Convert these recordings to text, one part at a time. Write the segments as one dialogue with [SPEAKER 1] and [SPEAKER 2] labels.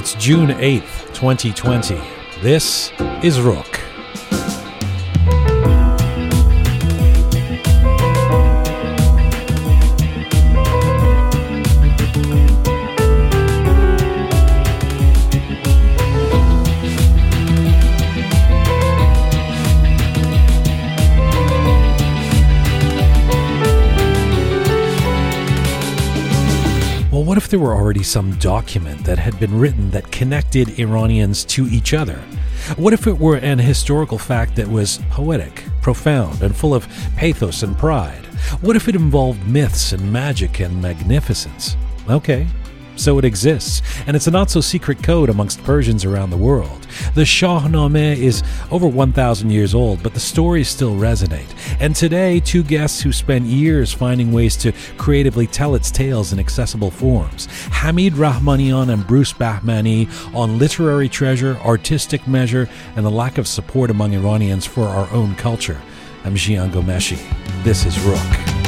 [SPEAKER 1] It's June 8th, 2020. This is Rook. There were already some document that had been written that connected Iranians to each other? What if it were an historical fact that was poetic, profound, and full of pathos and pride? What if it involved myths and magic and magnificence? Okay, so it exists, and it's a not so secret code amongst Persians around the world. The Shahnameh is over 1,000 years old, but the stories still resonate. And today, two guests who spent years finding ways to creatively tell its tales in accessible forms Hamid Rahmanian and Bruce Bahmani on literary treasure, artistic measure, and the lack of support among Iranians for our own culture. I'm Jian Ghomeshi. This is Rook.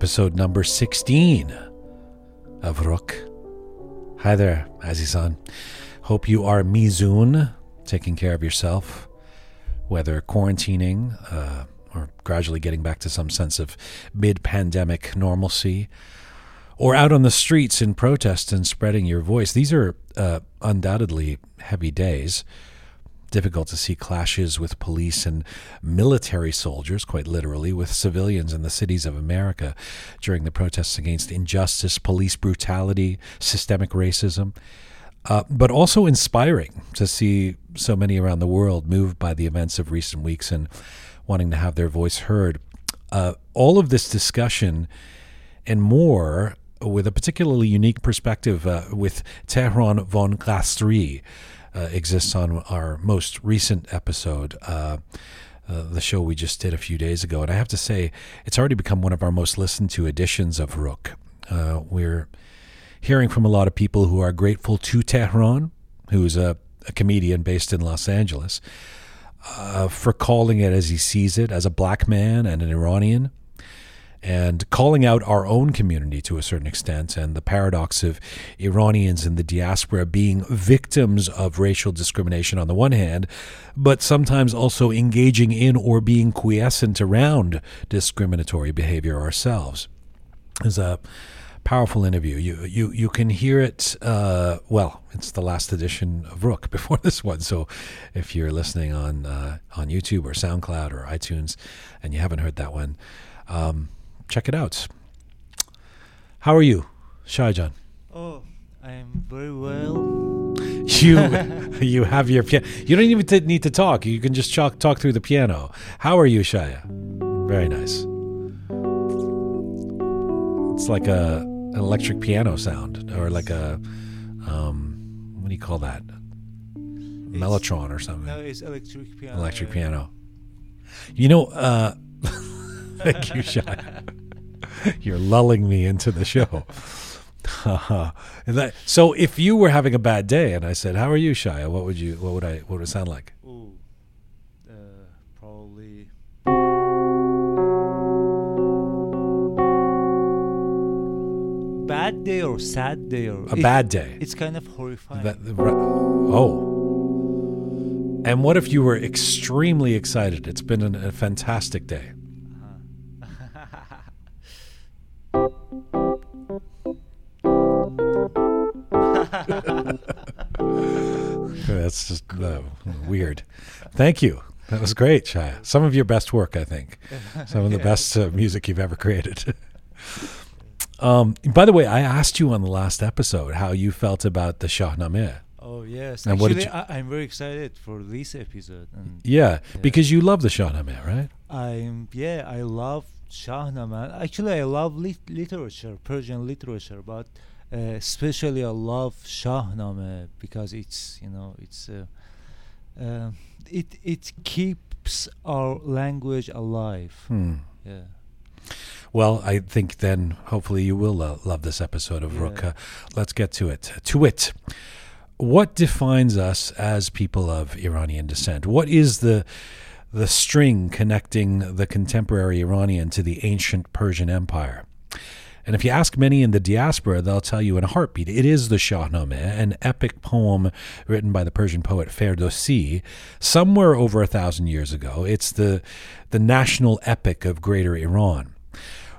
[SPEAKER 1] Episode number 16 of Rook. Hi there, Azizan. Hope you are mizun, taking care of yourself, whether quarantining uh, or gradually getting back to some sense of mid pandemic normalcy, or out on the streets in protest and spreading your voice. These are uh, undoubtedly heavy days difficult to see clashes with police and military soldiers, quite literally, with civilians in the cities of America during the protests against injustice, police brutality, systemic racism. Uh, but also inspiring to see so many around the world moved by the events of recent weeks and wanting to have their voice heard. Uh, all of this discussion and more with a particularly unique perspective uh, with Tehran von Ghasri uh, exists on our most recent episode. Uh, uh, the show we just did a few days ago. And I have to say, it's already become one of our most listened to editions of Rook. Uh, we're hearing from a lot of people who are grateful to Tehran, who's a, a comedian based in Los Angeles, uh, for calling it as he sees it, as a black man and an Iranian and calling out our own community to a certain extent and the paradox of Iranians in the diaspora being victims of racial discrimination on the one hand, but sometimes also engaging in or being quiescent around discriminatory behavior ourselves. Is a powerful interview. You you you can hear it. Uh, well, it's the last edition of Rook before this one. So, if you're listening on uh, on YouTube or SoundCloud or iTunes, and you haven't heard that one, um, check it out. How are you, Shahjan?
[SPEAKER 2] Oh, I'm very well.
[SPEAKER 1] You you have your piano. You don't even t- need to talk. You can just talk talk through the piano. How are you, Shaya? Very nice. It's like a an electric piano sound, or like a um, what do you call that? Mellotron or something.
[SPEAKER 2] No, it's electric piano.
[SPEAKER 1] Electric piano. You know, uh, thank you, Shaya. You're lulling me into the show. and that, so, if you were having a bad day, and I said, "How are you, Shaya?" What would you? What would I? What would it sound like?
[SPEAKER 2] Ooh, uh, probably. Bad day or sad day or
[SPEAKER 1] A
[SPEAKER 2] it-
[SPEAKER 1] bad day.
[SPEAKER 2] It's kind of horrifying.
[SPEAKER 1] That, oh. And what if you were extremely excited? It's been an, a fantastic day. That's just uh, weird. Thank you. That was great, Shaya. Some of your best work, I think. Some of the best uh, music you've ever created. um, by the way, I asked you on the last episode how you felt about the Shahnameh.
[SPEAKER 2] oh yes,
[SPEAKER 1] And what
[SPEAKER 2] actually,
[SPEAKER 1] you-
[SPEAKER 2] I, I'm very excited for this episode. And
[SPEAKER 1] Yeah, because you love the Shahnameh, right?
[SPEAKER 2] I'm yeah, I love Shahnameh. Actually, I love lit- literature, Persian literature, but uh, especially I love Shahnameh because it's you know it's uh, uh, it it keeps our language alive.
[SPEAKER 1] Hmm.
[SPEAKER 2] Yeah.
[SPEAKER 1] Well, I think then hopefully you will uh, love this episode of
[SPEAKER 2] Yeah.
[SPEAKER 1] Uh, let's get to it. To it. What defines us as people of Iranian descent? What is the the string connecting the contemporary Iranian to the ancient Persian Empire? And if you ask many in the diaspora, they'll tell you in a heartbeat it is the Shahnameh, an epic poem written by the Persian poet Ferdowsi somewhere over a thousand years ago. It's the, the national epic of Greater Iran.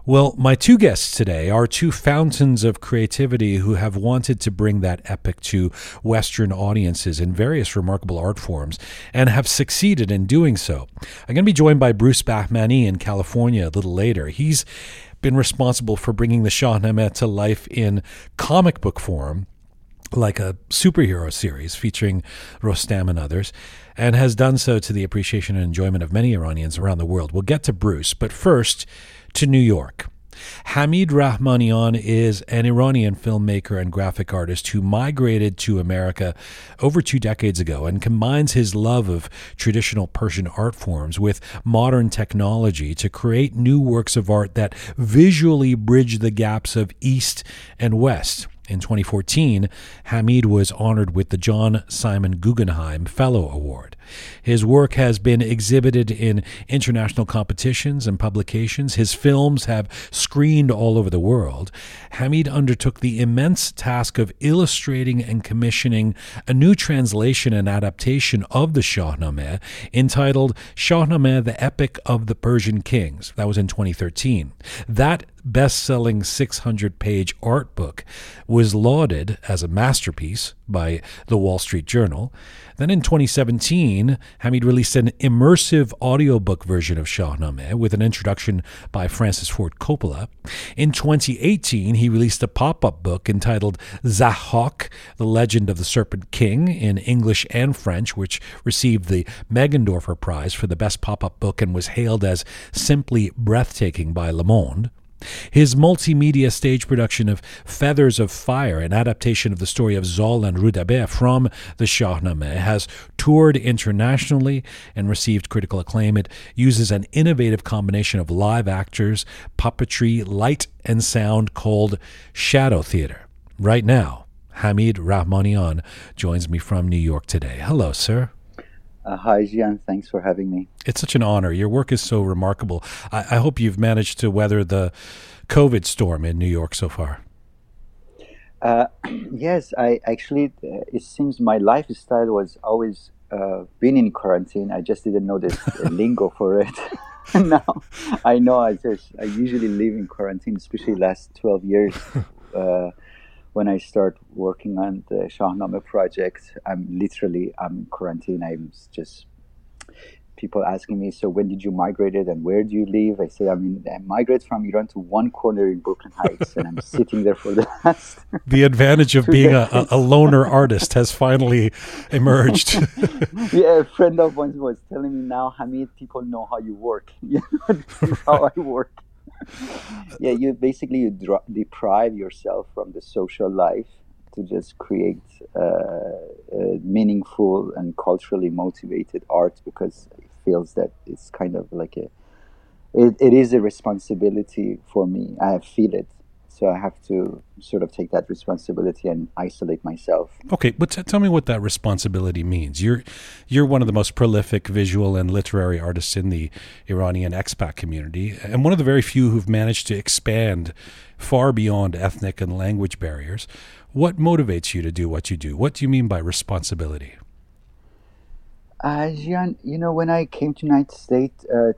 [SPEAKER 1] Well, my two guests today are two fountains of creativity who have wanted to bring that epic to Western audiences in various remarkable art forms and have succeeded in doing so. I'm going to be joined by Bruce Bahmani in California a little later. He's been responsible for bringing the Shahnameh to life in comic book form like a superhero series featuring Rostam and others, and has done so to the appreciation and enjoyment of many Iranians around the world. We'll get to Bruce, but first to New York. Hamid Rahmanian is an Iranian filmmaker and graphic artist who migrated to America over two decades ago and combines his love of traditional Persian art forms with modern technology to create new works of art that visually bridge the gaps of East and West. In 2014, Hamid was honored with the John Simon Guggenheim Fellow Award. His work has been exhibited in international competitions and publications. His films have screened all over the world. Hamid undertook the immense task of illustrating and commissioning a new translation and adaptation of the Shahnameh entitled Shahnameh, the Epic of the Persian Kings. That was in 2013. That best selling 600 page art book was lauded as a masterpiece by the Wall Street Journal. Then in 2017, Hamid released an immersive audiobook version of Shahnameh with an introduction by Francis Ford Coppola. In 2018, he released a pop up book entitled Zahhak, The Legend of the Serpent King, in English and French, which received the Meggendorfer Prize for the best pop up book and was hailed as simply breathtaking by Le Monde. His multimedia stage production of Feathers of Fire, an adaptation of the story of Zal and Rudabeh from the Shahnameh, has toured internationally and received critical acclaim. It uses an innovative combination of live actors, puppetry, light, and sound called shadow theater. Right now, Hamid Rahmanian joins me from New York today. Hello, sir.
[SPEAKER 3] Uh, hi, Jian. Thanks for having me.
[SPEAKER 1] It's such an honor. Your work is so remarkable. I, I hope you've managed to weather the COVID storm in New York so far.
[SPEAKER 3] Uh, yes, I actually, uh, it seems my lifestyle was always uh, been in quarantine. I just didn't know this lingo for it. now I know. I just I usually live in quarantine, especially last twelve years. When I start working on the Shahnameh project, I'm literally I'm in quarantine. I'm just people asking me, so when did you migrate it and where do you live? I say, I mean, I migrated from Iran to one corner in Brooklyn Heights, and I'm sitting there for the last.
[SPEAKER 1] The advantage of being a, a, a loner artist has finally emerged.
[SPEAKER 3] yeah, a friend of mine was telling me now, Hamid, people know how you work. You know, how I work. yeah, you basically you deprive yourself from the social life to just create uh, uh, meaningful and culturally motivated art because it feels that it's kind of like a it, it is a responsibility for me. I feel it so i have to sort of take that responsibility and isolate myself
[SPEAKER 1] okay but t- tell me what that responsibility means you're you're one of the most prolific visual and literary artists in the iranian expat community and one of the very few who've managed to expand far beyond ethnic and language barriers what motivates you to do what you do? What do you mean by responsibility?
[SPEAKER 3] Uh, you know, when I came to United States uh,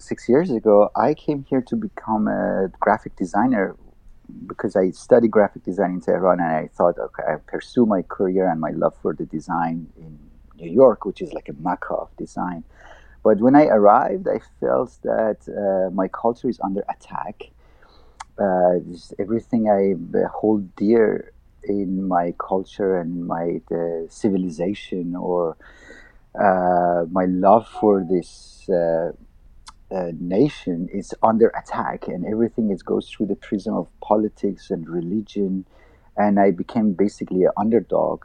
[SPEAKER 3] 26 years ago, I came here to become a graphic designer because I studied graphic design in Tehran and I thought, okay, I pursue my career and my love for the design in New York, which is like a mecca of design. But when I arrived, I felt that uh, my culture is under attack uh, everything I hold dear in my culture and my civilization or uh, my love for this uh, nation is under attack and everything is goes through the prism of politics and religion. And I became basically an underdog.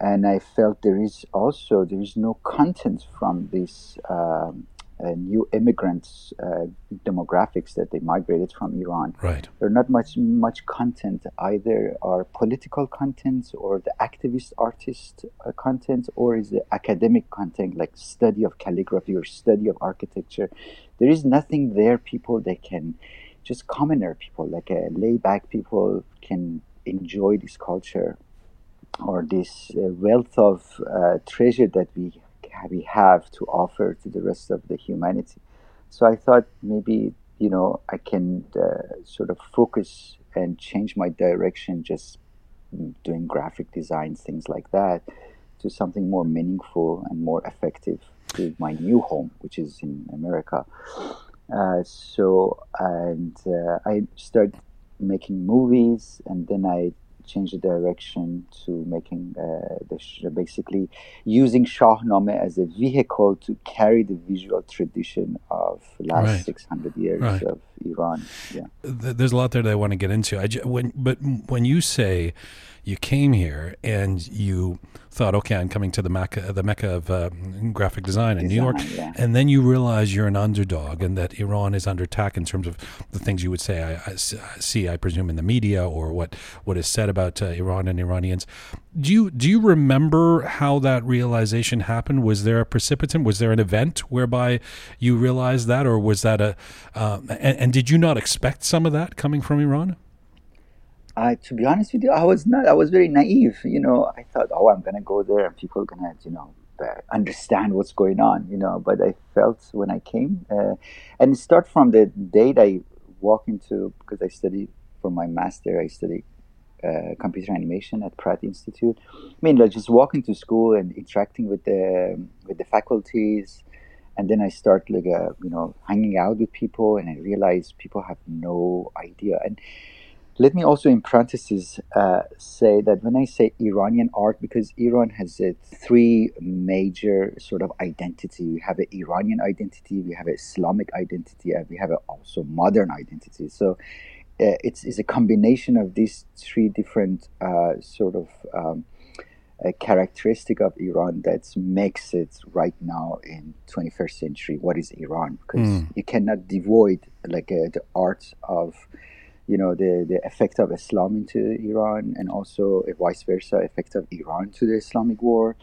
[SPEAKER 3] And I felt there is also there is no content from this um, new immigrants uh, demographics that they migrated from Iran.
[SPEAKER 1] Right.
[SPEAKER 3] There's not much much content either are political content or the activist artist uh, content or is the academic content like study of calligraphy or study of architecture. There is nothing there. People that can just commoner people like uh, layback people can enjoy this culture or this uh, wealth of uh, treasure that we we have to offer to the rest of the humanity. So I thought maybe you know I can uh, sort of focus and change my direction, just doing graphic design, things like that, to something more meaningful and more effective to my new home, which is in America. Uh, so and uh, I started making movies, and then I change the direction to making uh, the sh- basically using Shahnameh as a vehicle to carry the visual tradition of last right. 600 years right. of Iran. Yeah,
[SPEAKER 1] there's a lot there that I want to get into. I when but when you say you came here and you thought, okay, I'm coming to the Mecca, the Mecca of uh, graphic design in design, New York,
[SPEAKER 3] yeah.
[SPEAKER 1] and then you realize you're an underdog and that Iran is under attack in terms of the things you would say. I, I see, I presume, in the media or what what is said about uh, Iran and Iranians. Do you do you remember how that realization happened? Was there a precipitant? Was there an event whereby you realized that, or was that a? Uh, and, and did you not expect some of that coming from Iran?
[SPEAKER 3] I, to be honest with you, I was not. I was very naive. You know, I thought, oh, I'm gonna go there and people are gonna, you know, uh, understand what's going on. You know, but I felt when I came, uh, and start from the date I walk into because I study for my master. I study uh, computer animation at Pratt Institute. I mean, like just walking to school and interacting with the with the faculties, and then I start like uh, you know hanging out with people, and I realize people have no idea and let me also, in parentheses, uh, say that when I say Iranian art, because Iran has uh, three major sort of identity. We have an Iranian identity, we have an Islamic identity, and we have a also modern identity. So uh, it's, it's a combination of these three different uh, sort of um, characteristic of Iran that makes it right now in 21st century. What is Iran? Because mm. you cannot devoid like uh, the art of you know the the effect of Islam into Iran and also a vice versa effect of Iran to the Islamic war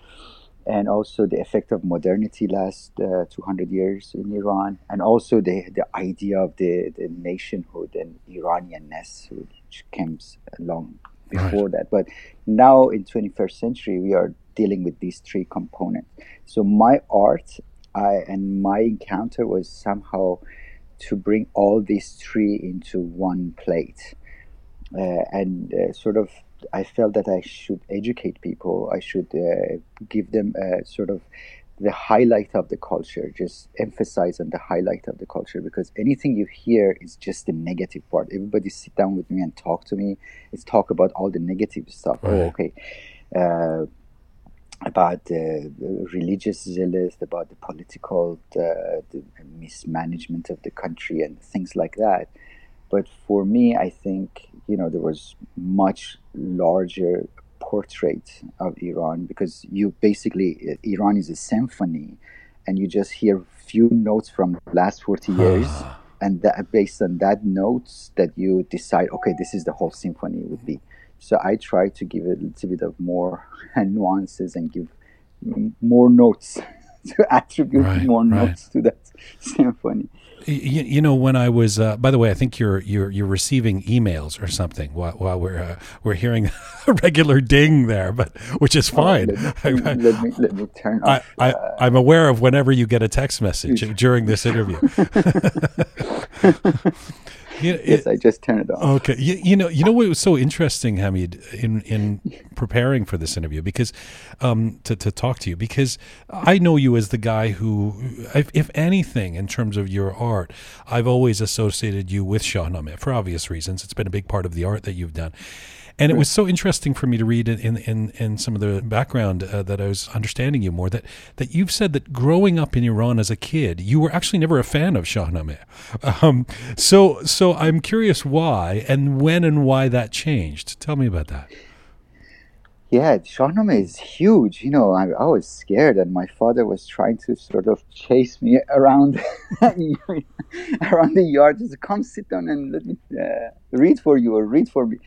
[SPEAKER 3] and also the effect of modernity last uh, 200 years in Iran and also the the idea of the, the nationhood and Iranianness which comes along before right. that but now in 21st century we are dealing with these three components so my art I, and my encounter was somehow to bring all these three into one plate. Uh, and uh, sort of, I felt that I should educate people. I should uh, give them sort of the highlight of the culture, just emphasize on the highlight of the culture because anything you hear is just the negative part. Everybody sit down with me and talk to me. It's talk about all the negative stuff. Right. Okay. Uh, about the, religious zealous, about the political the, the, mismanagement of the country and things like that. But for me, I think you know there was much larger portrait of Iran because you basically uh, Iran is a symphony, and you just hear few notes from the last forty years. and that, based on that notes that you decide okay this is the whole symphony would be so I try to give it a little bit of more nuances and give more notes to attribute right, more right. notes to that symphony.
[SPEAKER 1] You, you, know, when I was, uh, by the way, I think you're you're you're receiving emails or something while, while we're uh, we're hearing a regular ding there, but which is oh, fine.
[SPEAKER 3] Oh, let, me, let, me, let me turn
[SPEAKER 1] off. I, I, am aware of whenever you get a text message during this interview.
[SPEAKER 3] You know, yes, I just turned it off.
[SPEAKER 1] Okay, you, you, know, you know what was so interesting, Hamid, in in preparing for this interview, because um, to to talk to you, because I know you as the guy who, if, if anything, in terms of your art, I've always associated you with Shahnameh for obvious reasons. It's been a big part of the art that you've done. And it was so interesting for me to read in in, in some of the background uh, that I was understanding you more that that you've said that growing up in Iran as a kid, you were actually never a fan of Shahnameh. Um, so so I'm curious why and when and why that changed. Tell me about that.
[SPEAKER 3] Yeah, Shahnameh is huge. You know, I, I was scared, and my father was trying to sort of chase me around around the yard. Just come sit down and let me uh, read for you or read for me.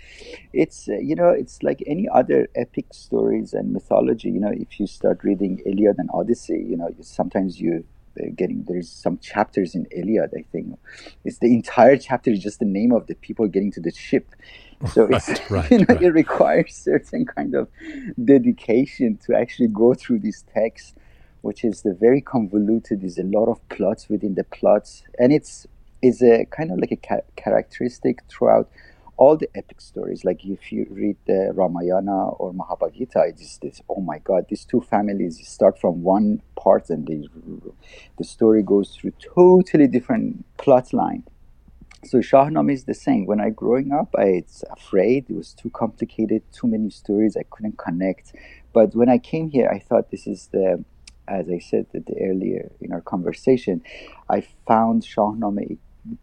[SPEAKER 3] It's uh, you know, it's like any other epic stories and mythology. You know, if you start reading Iliad and Odyssey, you know, sometimes you uh, getting there's some chapters in Iliad. I think it's the entire chapter is just the name of the people getting to the ship so right, it's, right, you know, right. it requires certain kind of dedication to actually go through these texts, which is the very convoluted. There's a lot of plots within the plots, and it's is a kind of like a ca- characteristic throughout all the epic stories. Like if you read the Ramayana or Mahabharata, it's this. Oh my God, these two families start from one part, and they, the story goes through totally different plot line so Shahnameh is the same. When I growing up, I was afraid it was too complicated, too many stories. I couldn't connect. But when I came here, I thought this is the, as I said earlier in our conversation, I found Shahnameh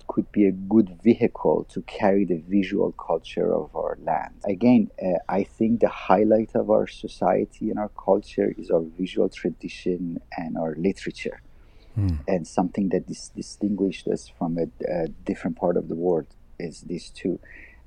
[SPEAKER 3] could be a good vehicle to carry the visual culture of our land. Again, uh, I think the highlight of our society and our culture is our visual tradition and our literature mm. and something that dis- distinguished us from a, a, different part of the world is these two,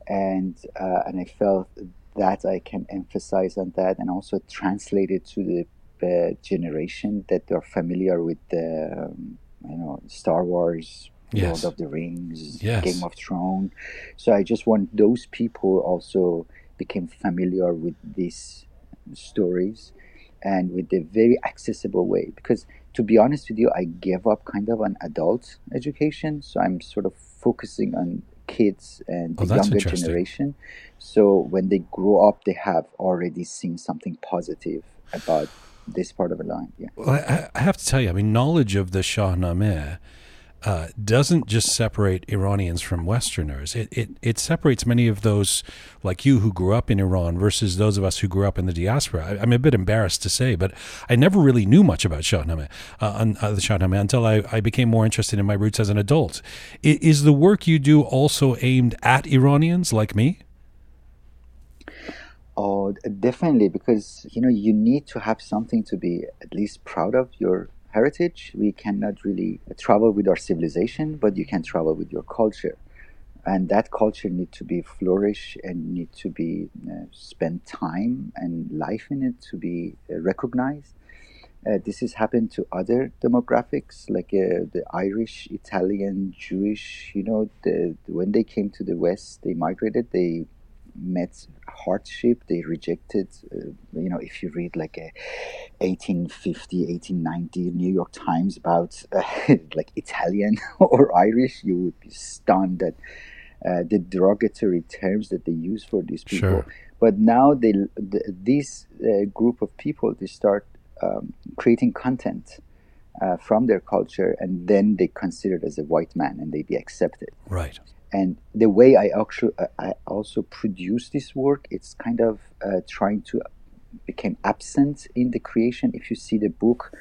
[SPEAKER 3] and uh, and I felt that I can emphasize on that and also translate it to the uh, generation that are familiar with the um, you know Star Wars, yes. Lord of the Rings, yes. Game of Thrones. So I just want those people also became familiar with these stories and with the very accessible way because to be honest with you, I gave up kind of an adult education, so I'm sort of focusing on kids and oh, the oh, younger generation. So when they grow up, they have already seen something positive about this part of the line. Yeah.
[SPEAKER 1] Well, I, I have to tell you, I mean, knowledge of the Shahnameh uh, doesn't just separate Iranians from Westerners. It, it it separates many of those like you who grew up in Iran versus those of us who grew up in the diaspora. I, am a bit embarrassed to say, but I never really knew much about Shahnameh, uh, uh, the Shahnameh until I, I became more interested in my roots as an adult. I, is the work you do also aimed at Iranians like me?
[SPEAKER 3] Oh, definitely, because you know you need to have something to be at least proud of your heritage. We cannot really travel with our civilization, but you can travel with your culture. And that culture need to be flourish and need to be uh, spend time and life in it to be uh, recognized. Uh, this has happened to other demographics like uh, the Irish, Italian, Jewish. You know, the, when they came to the West, they migrated. They met hardship. They rejected, uh, you know, if you read like a 1850, 1890 New York Times about uh, like Italian or Irish, you would be stunned at uh, the derogatory terms that they use for these people. Sure. But now they, the, this uh, group of people, they start um, creating content. Uh, from their culture, and then they considered as a white man, and they be accepted.
[SPEAKER 1] Right
[SPEAKER 3] and the way I actually uh, I also produce this work, it's kind of uh, trying to become absent in the creation. If you see the book,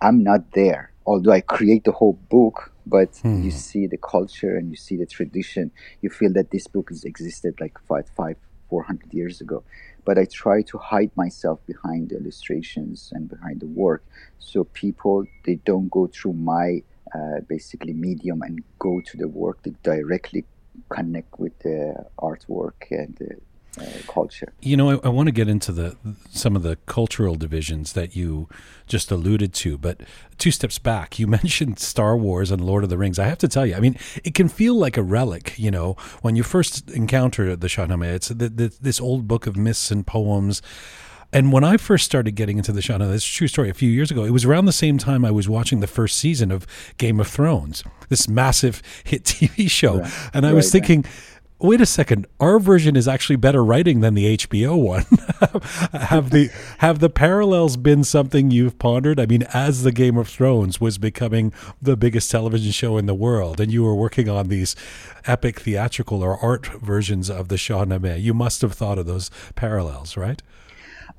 [SPEAKER 3] I'm not there, although I create the whole book. But hmm. you see the culture and you see the tradition. You feel that this book has existed like five, five, four hundred years ago. But I try to hide myself behind the illustrations and behind the work, so people they don't go through my uh, basically medium and go to the work to directly connect with the artwork and the uh, culture.
[SPEAKER 1] You know, I, I want to get into the some of the cultural divisions that you just alluded to, but two steps back, you mentioned Star Wars and Lord of the Rings. I have to tell you, I mean, it can feel like a relic. You know, when you first encounter the Shahnameh, it's the, the, this old book of myths and poems. And when I first started getting into the show, now this is a true story, a few years ago, it was around the same time I was watching the first season of Game of Thrones, this massive hit TV show. Right. And I right, was thinking, right. wait a second, our version is actually better writing than the HBO one. have the have the parallels been something you've pondered? I mean, as the Game of Thrones was becoming the biggest television show in the world, and you were working on these epic theatrical or art versions of the Shahnameh, you must have thought of those parallels, right?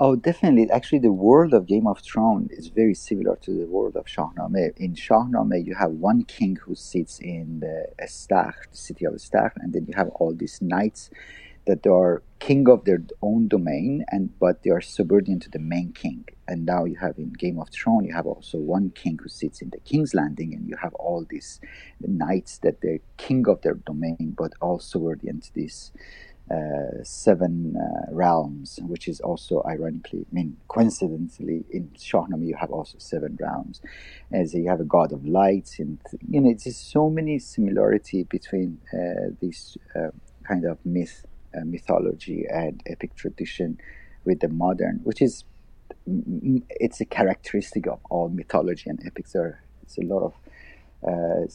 [SPEAKER 3] Oh, definitely. Actually, the world of Game of Thrones is very similar to the world of Shahnameh. In Shahnameh, you have one king who sits in the Estakhr, the city of Estakhr, and then you have all these knights that are king of their own domain, and but they are subordinate to the main king. And now you have in Game of Thrones, you have also one king who sits in the King's Landing, and you have all these knights that they're king of their domain, but all subordinate to this seven uh, realms, which is also ironically, I mean, coincidentally, in Shahnameh you have also seven realms, as you have a god of light, and you know, it's just so many similarity between uh, uh, kind of myth, uh, mythology and epic tradition with the modern, which is it's a characteristic of all mythology and epics. There, it's a lot of uh,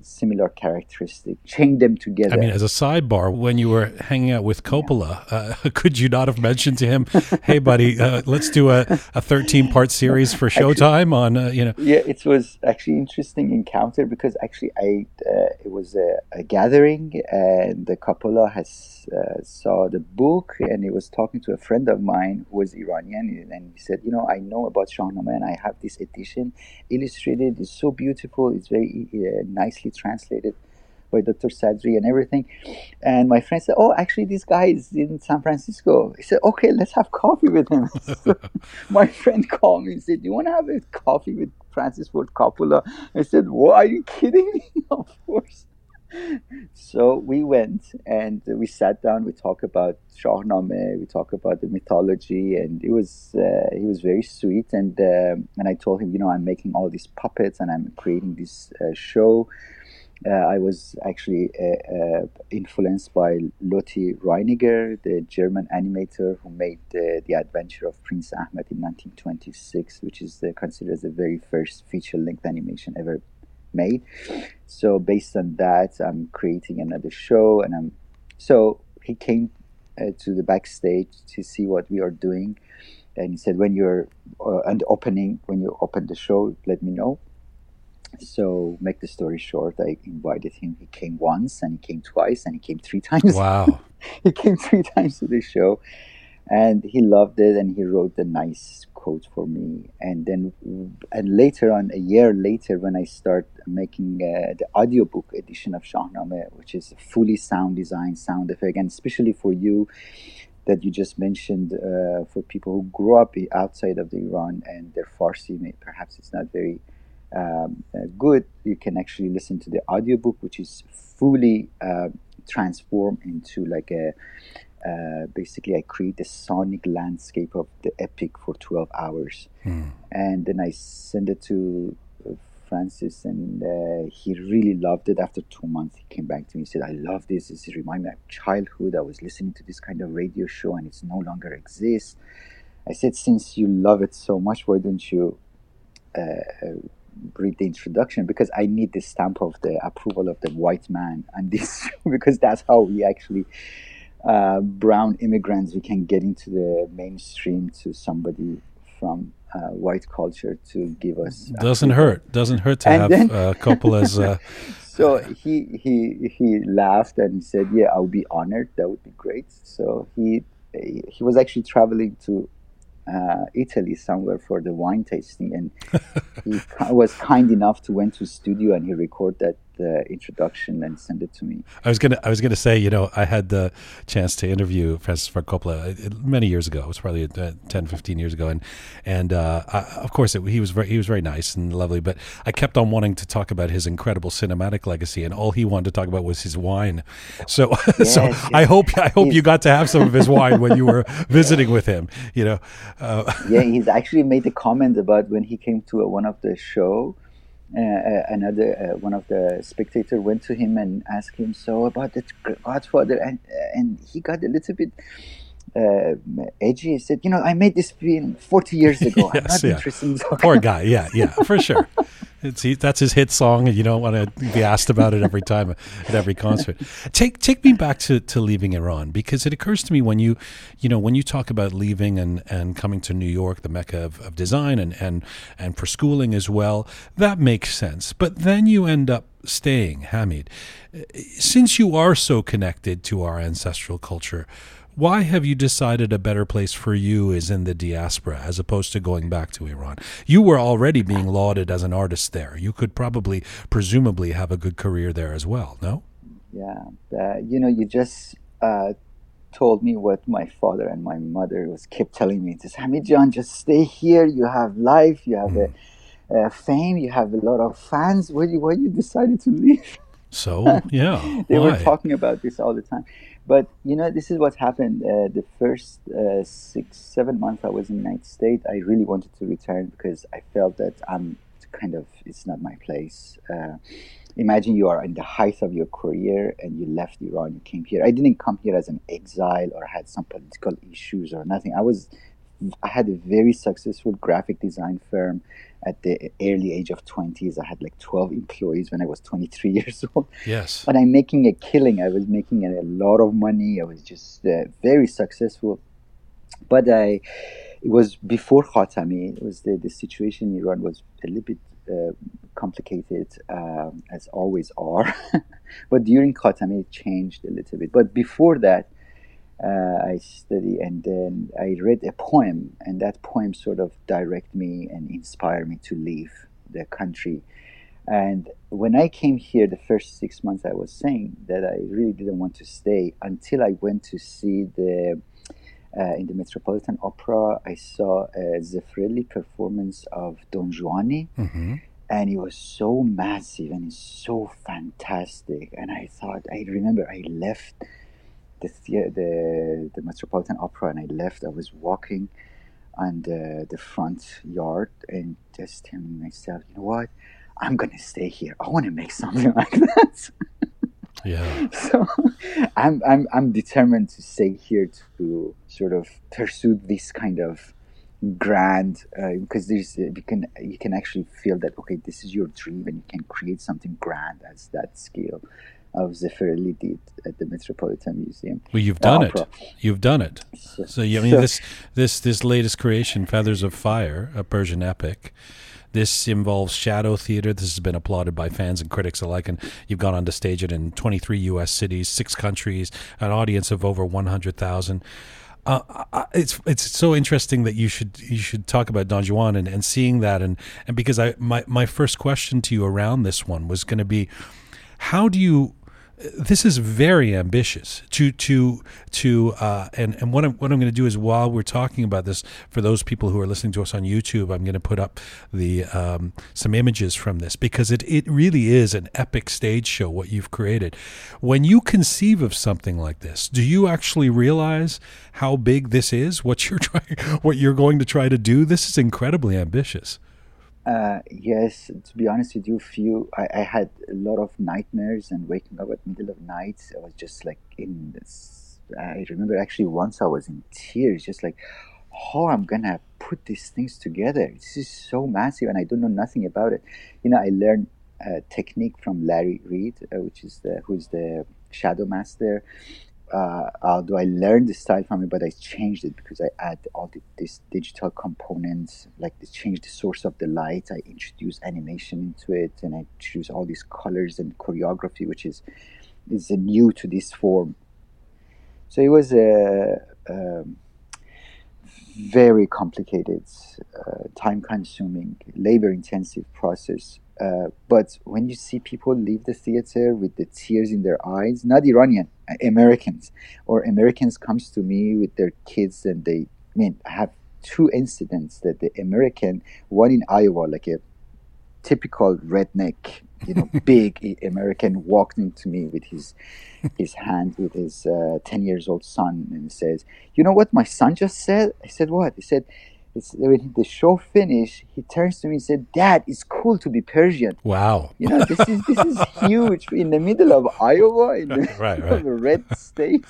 [SPEAKER 3] similar characteristic, chain them together.
[SPEAKER 1] I mean, as a sidebar, when you were hanging out with Coppola, uh, could you not have mentioned to him, "Hey, buddy, uh, let's do a, a thirteen part series for Showtime on uh, you know"?
[SPEAKER 3] Yeah, it was actually interesting encounter because actually I uh, it was a, a, gathering and the Coppola has uh, saw the book and he was talking to a friend of mine who was Iranian and he said, you know, I know about Shahnameh and I have this edition illustrated. It's so beautiful. It's very nicely translated by Dr. Sadri and everything. And my friend said, Oh, actually, this guy is in San Francisco. He said, Okay, let's have coffee with him. my friend called me and said, Do you want to have a coffee with Francis Ford Coppola? I said, What? Are you kidding me? So we went and we sat down. We talked about Shahnameh. We talked about the mythology, and it was uh, he was very sweet. And uh, and I told him, you know, I'm making all these puppets and I'm creating this uh, show uh, I was actually uh, uh, influenced by Lotte Reiniger, the German animator who made The Adventure of Prince Ahmed in 1926, which is considered as the very first feature length animation ever made. So, based on that, I'm creating another show, and I'm so he came uh, to the backstage to see what we are doing, and he said, "When you're uh, and opening, when you open the show, let me know." So, make the story short, I invited him. He came once, and he came twice, and he came three times.
[SPEAKER 1] Wow!
[SPEAKER 3] he came three times to the show, and he loved it. And he wrote a nice quote for me. And then, and later on, a year later, when I start making uh, the audiobook edition of Shahnameh, which is fully sound design, sound effect, and especially for you that you just mentioned uh, for people who grew up outside of the Iran and their Farsi, perhaps it's not very um, uh, good, you can actually listen to the audiobook, which is fully uh, transformed into like a uh, basically I create the sonic landscape of the epic for 12 hours. Hmm. And then I send it to uh, Francis, and uh, he really loved it. After two months, he came back to me and said, I love this. This reminds me of childhood. I was listening to this kind of radio show, and it's no longer exists. I said, Since you love it so much, why don't you uh, read the introduction because I need the stamp of the approval of the white man and this because that's how we actually uh, brown immigrants we can get into the mainstream to somebody from uh, white culture to give us
[SPEAKER 1] doesn't hurt doesn't hurt to and have then, uh, Coppola's. Uh,
[SPEAKER 3] so he he he laughed and he said, "Yeah, I'll be honored. That would be great." So he he was actually traveling to uh, Italy somewhere for the wine tasting, and he was kind enough to went to studio and he recorded that the introduction and send it to me.
[SPEAKER 1] I was gonna I was gonna say, you know, I had the chance to interview Francis Ford Coppola uh, many years ago. It was probably uh, 10, 15 years ago, and and uh, I, of course it, he was very he was very nice and lovely. But I kept on wanting to talk about his incredible cinematic legacy, and all he wanted to talk about was his wine. So yes, so yes. I hope I hope he's, you got to have some of his wine when you were visiting with him. You know.
[SPEAKER 3] Uh, yeah, he's actually made a comment about when he came to a, one of the show uh, uh, Uh, uh, another uh, one of the spectator went to him and asked him so about the Godfather, and uh, and he got a little bit uh, edgy. He said, "You know, I made this film 40 years ago. yes, I'm not yeah. interested in
[SPEAKER 1] Poor guy. Yeah, yeah, for sure. It's he, that's his hit song, and you don't want to be asked about it every time at every concert. Take take me back to, to leaving Iran because it occurs to me when you you know when you talk about leaving and, and coming to New York, the mecca of, of design, and, and and for schooling as well, that makes sense. But then you end up staying, Hamid. Since you are so connected to our ancestral culture, why have you decided a better place for you is in the diaspora as opposed to going back to Iran? You were already being lauded as an artist there. You could probably, presumably, have a good career there as well, no?
[SPEAKER 3] Yeah. Uh, you know, you just uh, told me what my father and my mother was kept telling me. This Hamid John, just stay here. You have life. You have a, a fame. You have a lot of fans. Why you why you decided to leave?
[SPEAKER 1] So yeah,
[SPEAKER 3] they
[SPEAKER 1] why?
[SPEAKER 3] were talking about this all the time. But you know, this is what happened. Uh, the first uh, six, seven months I was in United States, I really wanted to return because I felt that I'm kind of it's not my place. Uh, imagine you are in the height of your career and you left Iran, you came here. I didn't come here as an exile or had some political issues or nothing. I was, I had a very successful graphic design firm at the early age of 20s. I had like 12 employees when I was 23 years old.
[SPEAKER 1] Yes.
[SPEAKER 3] But I'm making a killing. I was making a lot of money. I was just uh, very successful. But I, it was before Khatami. It was the, the situation in Iran was a little bit uh, complicated, um, as always are. but during Khatami, it changed a little bit. But before that, uh, I study and then I read a poem, and that poem sort of direct me and inspired me to leave the country. And when I came here, the first six months, I was saying that I really didn't want to stay until I went to see the uh, in the Metropolitan Opera. I saw a Zeffirelli performance of Don Giovanni,
[SPEAKER 1] hmm
[SPEAKER 3] and it was so massive and it's so fantastic. And I thought, I remember I left the thea- the the Metropolitan Opera, and I left. I was walking on the the front yard and just telling myself, you know what, I'm gonna stay here. I want to make something like that.
[SPEAKER 1] Yeah.
[SPEAKER 3] so I'm, I'm I'm determined to stay here to sort of pursue this kind of grand uh, because there's uh, you can you can actually feel that okay this is your dream and you can create something grand as that scale of Zeffirelli did at the Metropolitan Museum.
[SPEAKER 1] Well, you've done it.
[SPEAKER 3] opera.
[SPEAKER 1] You've done it.
[SPEAKER 3] So,
[SPEAKER 1] So yeah, I mean
[SPEAKER 3] so-
[SPEAKER 1] this this this latest creation, Feathers of Fire, a Persian epic. This involves shadow theater. This has been applauded by fans and critics alike, and you've gone on to stage it in 23 U.S. cities, six countries, an audience of over 100,000. Uh, it's it's so interesting that you should you should talk about Don Juan and, and seeing that and and because I my my first question to you around this one was going to be how do you this is very ambitious to to to uh, and and what I'm what I'm going to do is while we're talking about this for those people who are listening to us on YouTube I'm going to put up the um, some images from this because it it really is an epic stage show what you've created. When you conceive of something like this do you actually realize how big this is? What you're trying what you're going to try to do? This is incredibly ambitious
[SPEAKER 3] Uh, yes, to be honest with you, few I, I had a lot of nightmares and waking up at middle of night. I was just like in this. I remember actually once I was in tears, just like how I'm gonna put these things together. This is so massive, and I don't know nothing about it. You know, I learned a technique from Larry Reed, uh, which is the who's the shadow master. Uh, although I learned the style from it, but I changed it because I add all the, this digital components, like to change the source of the light. I introduce animation into it, and I choose all these colors and choreography, which is is new to this form. So it was a, um very complicated, uh, time-consuming, labor-intensive process. Uh, but when you see people leave the theater with the tears in their eyes, not Iranian, uh, Americans, or Americans comes to me with their kids and they, I mean, I have two incidents that the American, one in Iowa, like a typical redneck, you know, big American walked into me with his his hand with his uh, ten years old son and says, "You know what my son just said?" I said, "What?" He said, it's, "When the show finished, he turns to me and said, Dad, it's cool to be Persian."
[SPEAKER 1] wow.
[SPEAKER 3] You know, this is this is huge. In the middle of Iowa, in the
[SPEAKER 1] Right, right,
[SPEAKER 3] middle of a red state,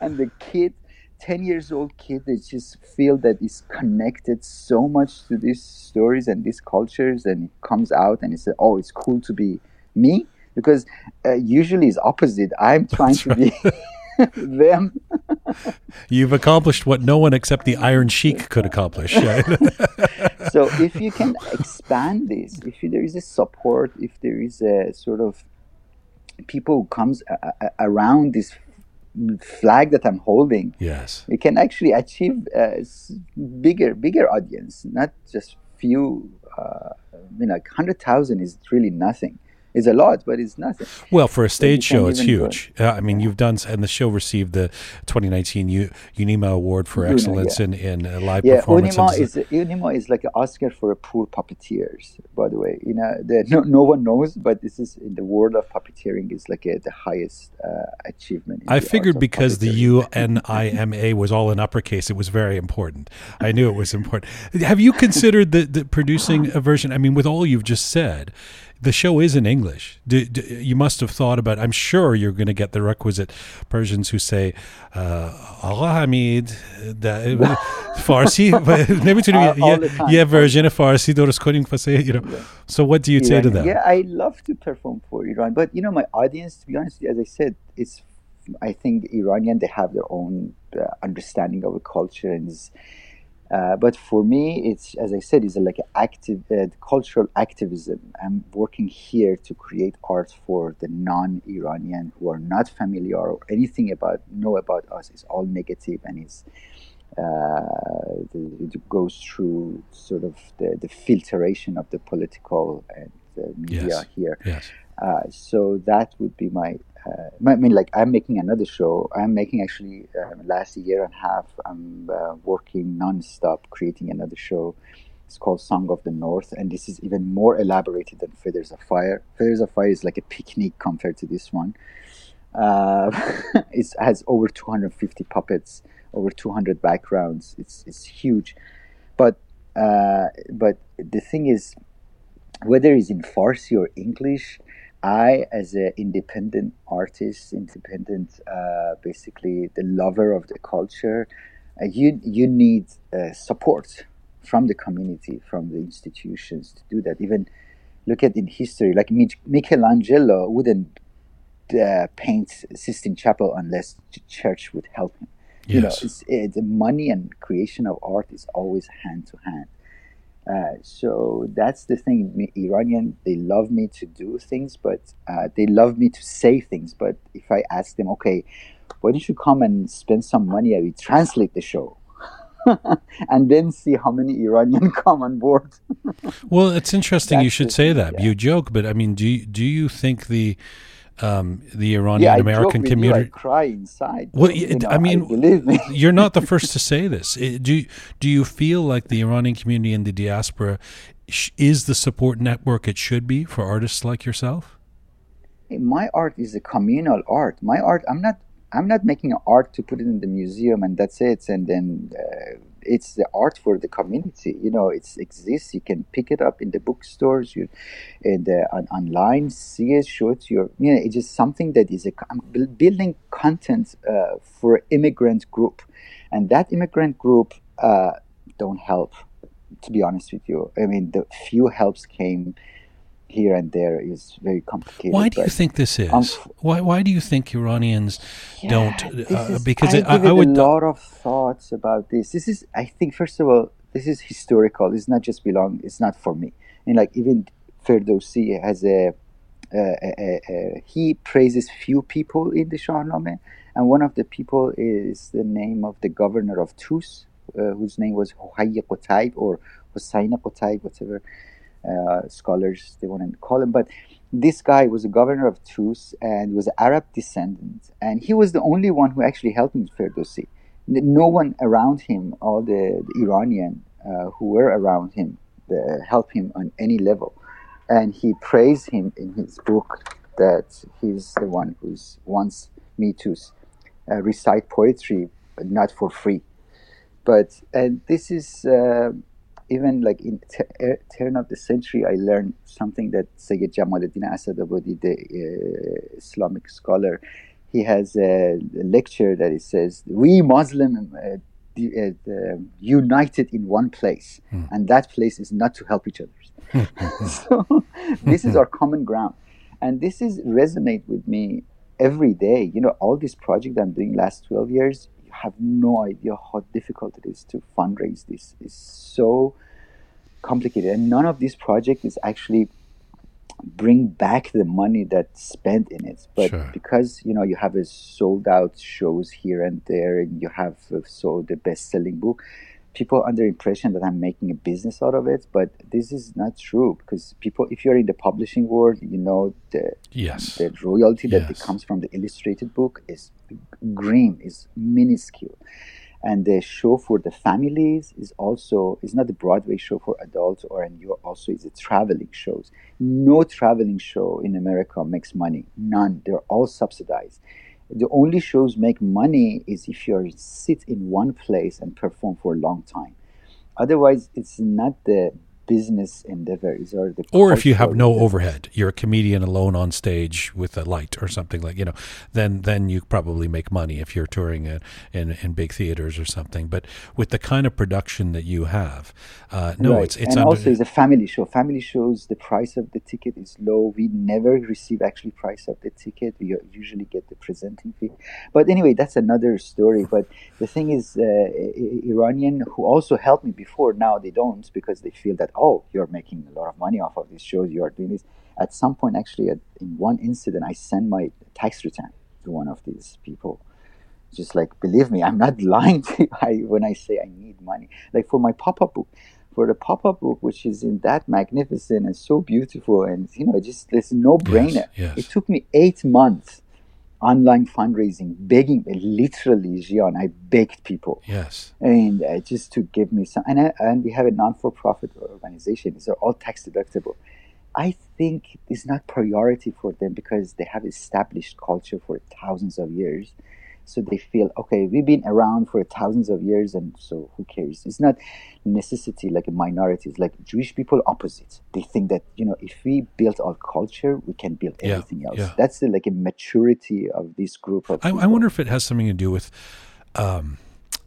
[SPEAKER 3] and the kid, ten years old kid, they just feel that is connected so much to these stories and these cultures, and it comes out and he said, "Oh, it's cool to be me," because uh, usually it's opposite. I'm trying to be them.
[SPEAKER 1] You've accomplished what no one except the Iron Sheik could accomplish.
[SPEAKER 3] so if you can expand this, if there is a support, if there is a sort of people who comes a- a- around this flag that I'm holding,
[SPEAKER 1] yes.
[SPEAKER 3] we can actually achieve a bigger, bigger audience, not just few. Uh, I mean, like hundred thousand is really nothing. It's a lot, but it's nothing.
[SPEAKER 1] Well, for a stage
[SPEAKER 3] can't
[SPEAKER 1] show, it's
[SPEAKER 3] it.
[SPEAKER 1] huge. Uh, I mean, you've done, and the show received the 2019 U- UNIMA Award for
[SPEAKER 3] Unima,
[SPEAKER 1] excellence
[SPEAKER 3] yeah.
[SPEAKER 1] in, in uh, live
[SPEAKER 3] Yeah,
[SPEAKER 1] performance.
[SPEAKER 3] Unima is Unima is like an Oscar for poor puppeteers. By the way, you know, the, no no one knows, but this is in the world of puppeteering is like a, the highest uh, achievement.
[SPEAKER 1] I figured because the. UNIMA was all in uppercase, it was very important. I knew it was important. Have you considered the, the producing a version? I mean, with all you've just said, the show is in English. Do, do, you must have thought about. I'm sure you're going to get the requisite Persians who say, uh, "Allah Hamid, da- Farsi." نمیتونیم
[SPEAKER 3] All- all
[SPEAKER 1] یه-
[SPEAKER 3] the time.
[SPEAKER 1] یه version فارسی درست کنیم واسه you know. So what do you say to
[SPEAKER 3] Iranian.
[SPEAKER 1] them?
[SPEAKER 3] Yeah, I love to perform for Iran, but you know, my audience, to be honest, as I said, it's. I think Iranian they have their own uh, understanding of the culture, and is, uh, but for me, it's as I said, it's like an active uh, cultural activism. I'm working here to create art for the non-Iranian who are not familiar or anything about know about us. It's all negative and it's uh, the, it goes through sort of the, the filtration of the political and the media
[SPEAKER 1] Yes.
[SPEAKER 3] here.
[SPEAKER 1] Yes.
[SPEAKER 3] Uh, so that would be my- I mean, like I'm making another show. I'm making actually um, last year and a half. I'm uh, working nonstop creating another show. It's called Song of the North, and this is even more elaborated than Feathers of Fire. Feathers of Fire is like a picnic compared to this one. Uh, it has over 250 puppets, over 200 backgrounds. It's it's huge, but uh, but the thing is, whether it's in Farsi or English, I, as an independent artist, independent, uh, basically the lover of the culture, uh, you you need uh, support from the community, from the institutions to do that. Even look at in history, like Mich- Michelangelo wouldn't uh, paint Sistine Chapel unless the church would help him. You know,
[SPEAKER 1] Yes.
[SPEAKER 3] it's, money and creation of art is always hand to hand. Uh, so that's the thing. Iranian, they love me to do things, but uh, they love me to say things. But if I ask them, okay, why don't you come and spend some money? I will translate the show, and then see how many Iranian come on board.
[SPEAKER 1] Well, it's interesting you should
[SPEAKER 3] the
[SPEAKER 1] say that.
[SPEAKER 3] yeah.
[SPEAKER 1] You joke, but I mean, do you, do you think the um, the Iranian
[SPEAKER 3] yeah,
[SPEAKER 1] American
[SPEAKER 3] with I
[SPEAKER 1] community?
[SPEAKER 3] cry inside.
[SPEAKER 1] Well,
[SPEAKER 3] You know,
[SPEAKER 1] I mean,
[SPEAKER 3] believe me.
[SPEAKER 1] You're not the first to say this. Do you, do you feel like the Iranian community in the diaspora is the support network it should be for artists like yourself?
[SPEAKER 3] my art is a communal art. My art, I'm not, I'm not making art to put it in the museum and that's it. And then uh, it's the art for the community. You know, it exists. You can pick it up in the bookstores, you, in the on, online, see it, show it to your. You know, it's just something that is a. Building content uh, for immigrant group, and that immigrant group uh, don't help. To be honest with you, I mean, the few helps came here and there is very complicated.
[SPEAKER 1] Why do you think this is?
[SPEAKER 3] Unf-
[SPEAKER 1] why why do you think Iranians don't? Uh,
[SPEAKER 3] is-
[SPEAKER 1] because
[SPEAKER 3] I,
[SPEAKER 1] it, I, I would.
[SPEAKER 3] a lot of thoughts about this. This is, I think, first of all, this is historical. It's not just belong. It's not for me. And like even Ferdowsi has a, a, a, a, he praises few people in the Shahnameh, and one of the people is the name of the governor of Tus, uh, whose name was Huhay Qutaib or Hussein Qutaib, whatever scholars they to call him. But this guy was a governor of Tus and was Arab descendant, and he was the only one who actually helped him Ferdowsi. No one around him, all the, the Iranian uh, who were around him, uh, helped him on any level. And he praised him in his book that he's the one who's wants me to uh, recite poetry, but not for free. But and this is uh, even like in er- turn of the century, I learned something that Sayyid Jamaluddin Asadabadi, the uh, Islamic scholar, he has a lecture that he says we Muslim uh, the, uh, the, united in one place, and that place is not to help each other. so this is our common ground, and this is resonate with me every day. You know, all these projects I'm doing last twelve years, you have no idea how difficult it is to fundraise. This is so complicated, and none of these projects is actually bring back the money that's spent in it. But
[SPEAKER 1] Sure.
[SPEAKER 3] because you know you have a sold out shows here and there, and you have uh, sold the best selling book, people under impression that I'm making a business out of it, but this is not true because people, if you're in the publishing world, you know the
[SPEAKER 1] Yes.
[SPEAKER 3] the royalty that
[SPEAKER 1] Yes.
[SPEAKER 3] comes from the illustrated book is green is minuscule, and the show for the families is also is not a Broadway show for adults, or and you also is a traveling shows. No traveling show in America makes money. None. They're all subsidized. The only shows make money is if you sit in one place and perform for a long time. Otherwise, it's not the business endeavors or the
[SPEAKER 1] Or if you have no
[SPEAKER 3] endeavor.
[SPEAKER 1] overhead, you're a comedian alone on stage with a light or something like you know, then then you probably make money if you're touring in in, in big theaters or something. But with the kind of production that you have, uh, no,
[SPEAKER 3] Right.
[SPEAKER 1] it's it's
[SPEAKER 3] and
[SPEAKER 1] under,
[SPEAKER 3] also it's a family show. Family shows the price of the ticket is low. We never receive actually price of the ticket. We usually get the presenting fee. But anyway, that's another story. But the thing is, uh, Iranian who also helped me before now they don't because they feel that oh you're making a lot of money off of these shows. You are doing this. At some point, actually, at, in one incident, I sent my tax return to one of these people just like believe me i'm not lying to you I, when i say i need money like for my pop-up book for the pop-up book which is in that magnificent and so beautiful and you know just it's no brainer
[SPEAKER 1] yes.
[SPEAKER 3] it took me eight months online fundraising begging literally Jian, i begged people.
[SPEAKER 1] Yes,
[SPEAKER 3] and uh, just to give me some and, I, and we have a non-for-profit organization. These are all tax deductible. I think it's not priority for them because they have established culture for thousands of years so they feel okay we've been around for thousands of years and so who cares it's not necessity like a minority it's like jewish people opposite they think that you know if we build our culture we can build
[SPEAKER 1] Yeah,
[SPEAKER 3] everything else
[SPEAKER 1] yeah.
[SPEAKER 3] that's the, like a maturity of this group of
[SPEAKER 1] I, I wonder if it has something to do with um,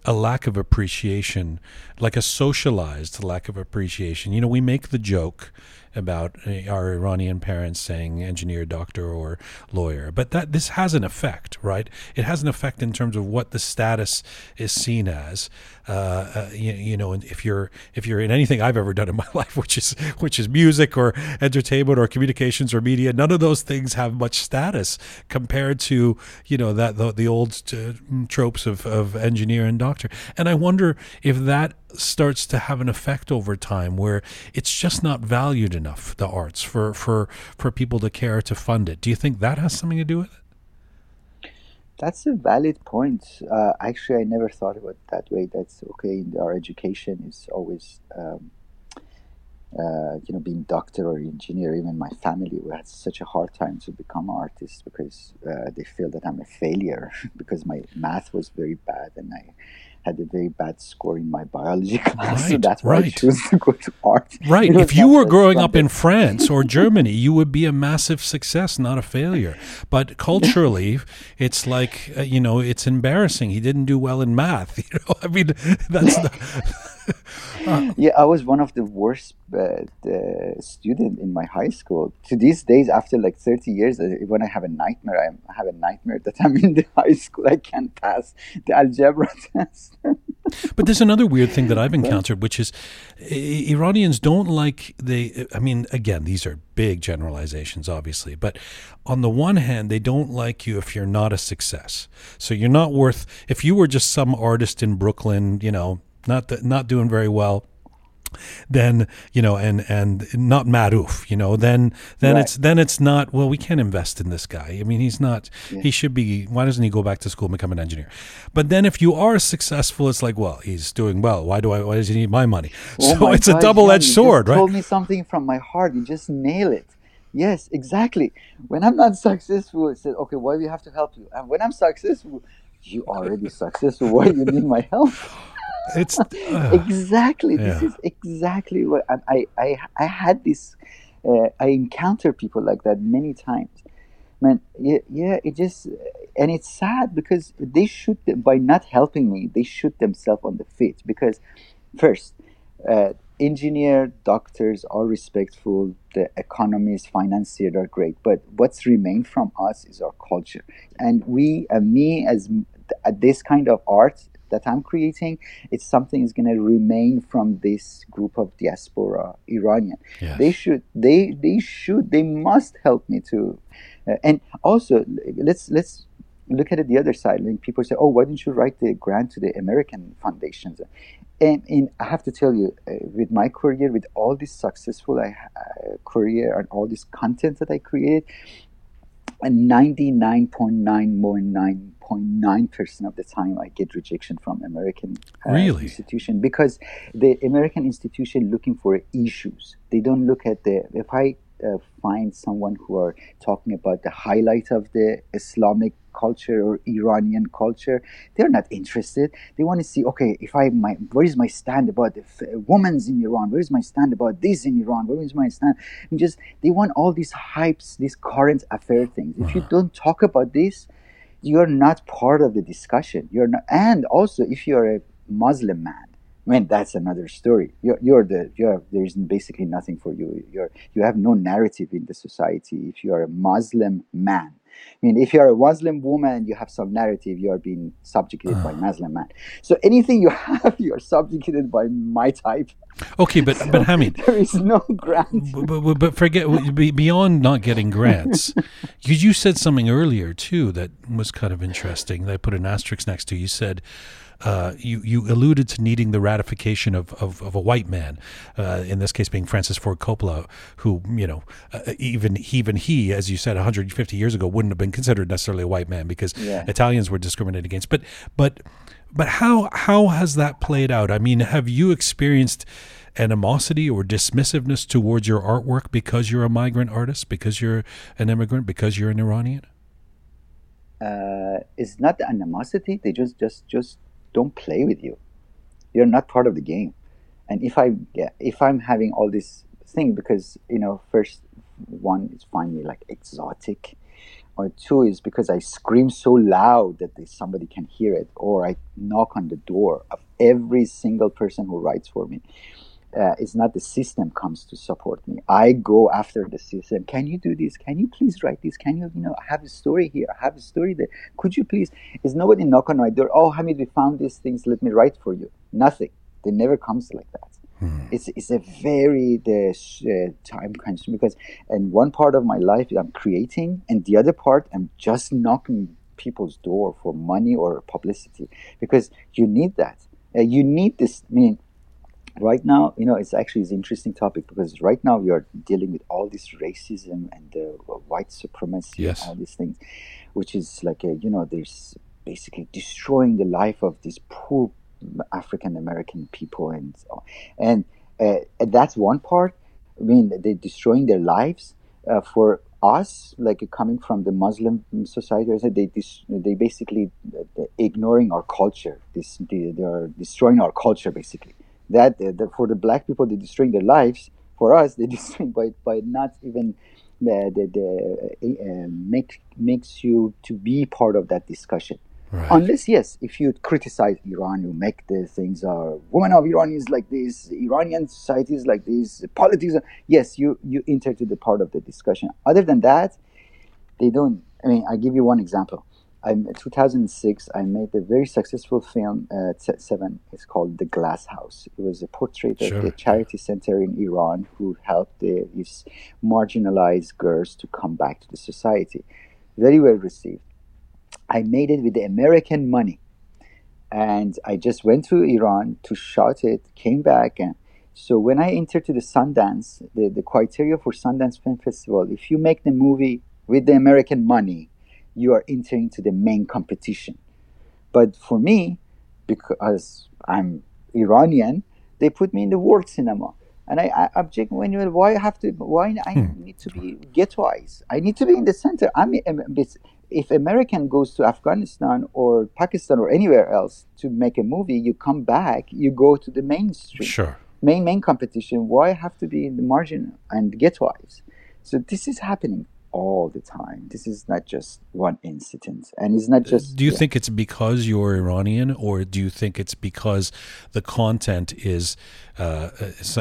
[SPEAKER 1] a lack of appreciation, like a socialized lack of appreciation. You know, we make the joke about uh, our Iranian parents saying engineer, doctor, or lawyer, but that this has an effect, right? It has an effect in terms of what the status is seen as. Uh, uh, you, you know, if you're if you're in anything I've ever done in my life, which is which is music or entertainment or communications or media, none of those things have much status compared to you know that the, the old uh, tropes of, of engineer and doctor. And I wonder if that starts to have an effect over time where it's just not valued enough the arts for for for people to care to fund it. Do you think that has something to do with it?
[SPEAKER 3] That's a valid point. Uh, actually, I never thought about that way. That's okay. Our education is always, um, uh, you know, being doctor or engineer. Even my family we had such a hard time to become artists because uh, they feel that I'm a failure because my math was very bad and I had a very bad score in my biology class. so
[SPEAKER 1] Right,
[SPEAKER 3] that's why I
[SPEAKER 1] right.
[SPEAKER 3] chose to go to art.
[SPEAKER 1] Right. If you were growing up in France or Germany, you would be a massive success, not a failure. But culturally, it's like uh, you know, it's embarrassing. He didn't do well in math. You know, I mean, that's
[SPEAKER 3] Yeah, I was one of the worst uh, the student in my high school. To these days, after like 30 years, uh, when I have a nightmare, I have a nightmare that I'm in the high school. I can't pass the algebra test.
[SPEAKER 1] But there's another weird thing that I've encountered, which is Iranians don't like they. I mean, again, these are big generalizations, obviously. But on the one hand, they don't like you if you're not a success. So you're not worth. If you were just some artist in Brooklyn, you know, not the, not doing very well. Then you know, and and not maruf, you know. Then then
[SPEAKER 3] Right.
[SPEAKER 1] it's then it's not. Well, we can't invest in this guy. I mean, he's not.
[SPEAKER 3] Yeah.
[SPEAKER 1] He should be. Why doesn't he go back to school and become an engineer? But then if you are successful, it's like, well, he's doing well. Why do I? Why does he need my money?
[SPEAKER 3] Oh
[SPEAKER 1] so
[SPEAKER 3] my
[SPEAKER 1] it's a double-edged
[SPEAKER 3] you
[SPEAKER 1] sword, right?
[SPEAKER 3] told me something from my heart. You just nail it. Yes, exactly. When I'm not successful, it said, okay, why do we have to help you? And when I'm successful, you already successful. Why you need my help?
[SPEAKER 1] It's uh,
[SPEAKER 3] exactly. This is exactly what and I, I i had this uh, i encounter people like that many times. Man yeah, yeah it just and it's sad because they shoot them, by not helping me they shoot themselves on the feet because first uh, engineer doctors are respectful the economists financiers are great but what's remained from us is our culture. And we uh, me as this kind of art that i'm creating it's something is going to remain from this group of diaspora iranian
[SPEAKER 1] yes.
[SPEAKER 3] they should they they should they must help me to uh, and also let's let's look at it the other side. Like people say, "Oh, why don't you write the grant to the American foundations?" And, and I have to tell you, uh, with my career, with all this successful uh, career and all this content that I create, and 99.999.9% of the time I get rejection from American
[SPEAKER 1] uh, really?
[SPEAKER 3] institution because the American institution looking for issues. They don't look at the if I uh, find someone who are talking about the highlight of the Islamic culture or Iranian culture. They're not interested. They want to see, okay, if I my where is my stand about the f- women's in Iran? Where is my stand about this in Iran? Where is my stand? And just they want all these hypes, these current affair things. If you don't talk about this, you're not part of the discussion. You're not, and also if you're a Muslim man I mean, that's another story. You're, you're the you're there is basically nothing for you. You're you have no narrative in the society. If you are a Muslim man, I mean, if you are a Muslim woman, you have some narrative. You are being subjugated by ah. Muslim man. So anything you have, you are subjugated by my type.
[SPEAKER 1] Okay, but so but Hamid,
[SPEAKER 3] there is no grant.
[SPEAKER 1] But, but, but forget beyond not getting grants. you you said something earlier too that was kind of interesting. That I put an asterisk next to. You said uh, you you alluded to needing the ratification of, of, of a white man, uh, in this case being Francis Ford Coppola, who you know uh, even even he, as you said, 150 years ago, wouldn't have been considered necessarily a white man because yeah. Italians were discriminated against. But but but how how has that played out? I mean, have you experienced animosity or dismissiveness towards your artwork because you're a migrant artist, because you're an immigrant, because you're an Iranian?
[SPEAKER 3] Uh, it's not the animosity. They just just just don't play with you. You're not part of the game. And if I if I'm having all this thing because you know first one is me like exotic, or two is because I scream so loud that somebody can hear it, or I knock on the door of every single person who writes for me uh, it's not the system comes to support me. I go after the system. Can you do this? Can you please write this? Can you, you know, have a story here. Have a story there. Could you please? Is nobody knock on my door? Oh, Hamid, we found these things. Let me write for you. Nothing. They never comes like that. Hmm. It's, it's a very the uh, time consuming because and one part of my life I'm creating and the other part I'm just knocking people's door for money or publicity because you need that. Uh, you need this. I mean, right now, you know, it's actually an interesting topic because right now we are dealing with all this racism and uh, white supremacy yes. and all these things, which is like a, you know, there's basically destroying the life of these poor African American people and so, and, uh, that's one part. I mean, they're destroying their lives uh, for us, like coming from the Muslim society, they dis- they basically uh, ignoring our culture. This they, they are destroying our culture basically that, uh, for the black people they're destroying their lives. For us they're destroying by, by not even uh, the, the uh, make, makes you to be part of that discussion. Right. unless yes if you criticize iran you make the things are women of iran is like this iranian society is like this politics yes you you enter to the part of the discussion. Other than that they don't i mean i give you one example in 2006, I made a very successful film uh, at Seven. It's called The Glass House. It was a portrait sure. of the charity center in Iran who helped the, these marginalized girls to come back to the society. Very well received. I made it with the American money. And I just went to Iran to shoot it, came back. And so when I entered to the Sundance, the, the criteria for Sundance Film Festival, if you make the movie with the American money, you are entering to the main competition. But for me, because I'm Iranian, they put me in the world cinema. And I, I object when you why I have to why I hmm. need to be ghettoized. I need to be in the center. I'm if American goes to Afghanistan or Pakistan or anywhere else to make a movie, you come back, you go to the mainstream.
[SPEAKER 1] Sure.
[SPEAKER 3] Main main competition. Why I have to be in the margin and ghettoized? So this is happening all the time. This is not just one incident, and it's not just.
[SPEAKER 1] Do you yeah. think it's because you're Iranian, or do you think it's because the content is uh,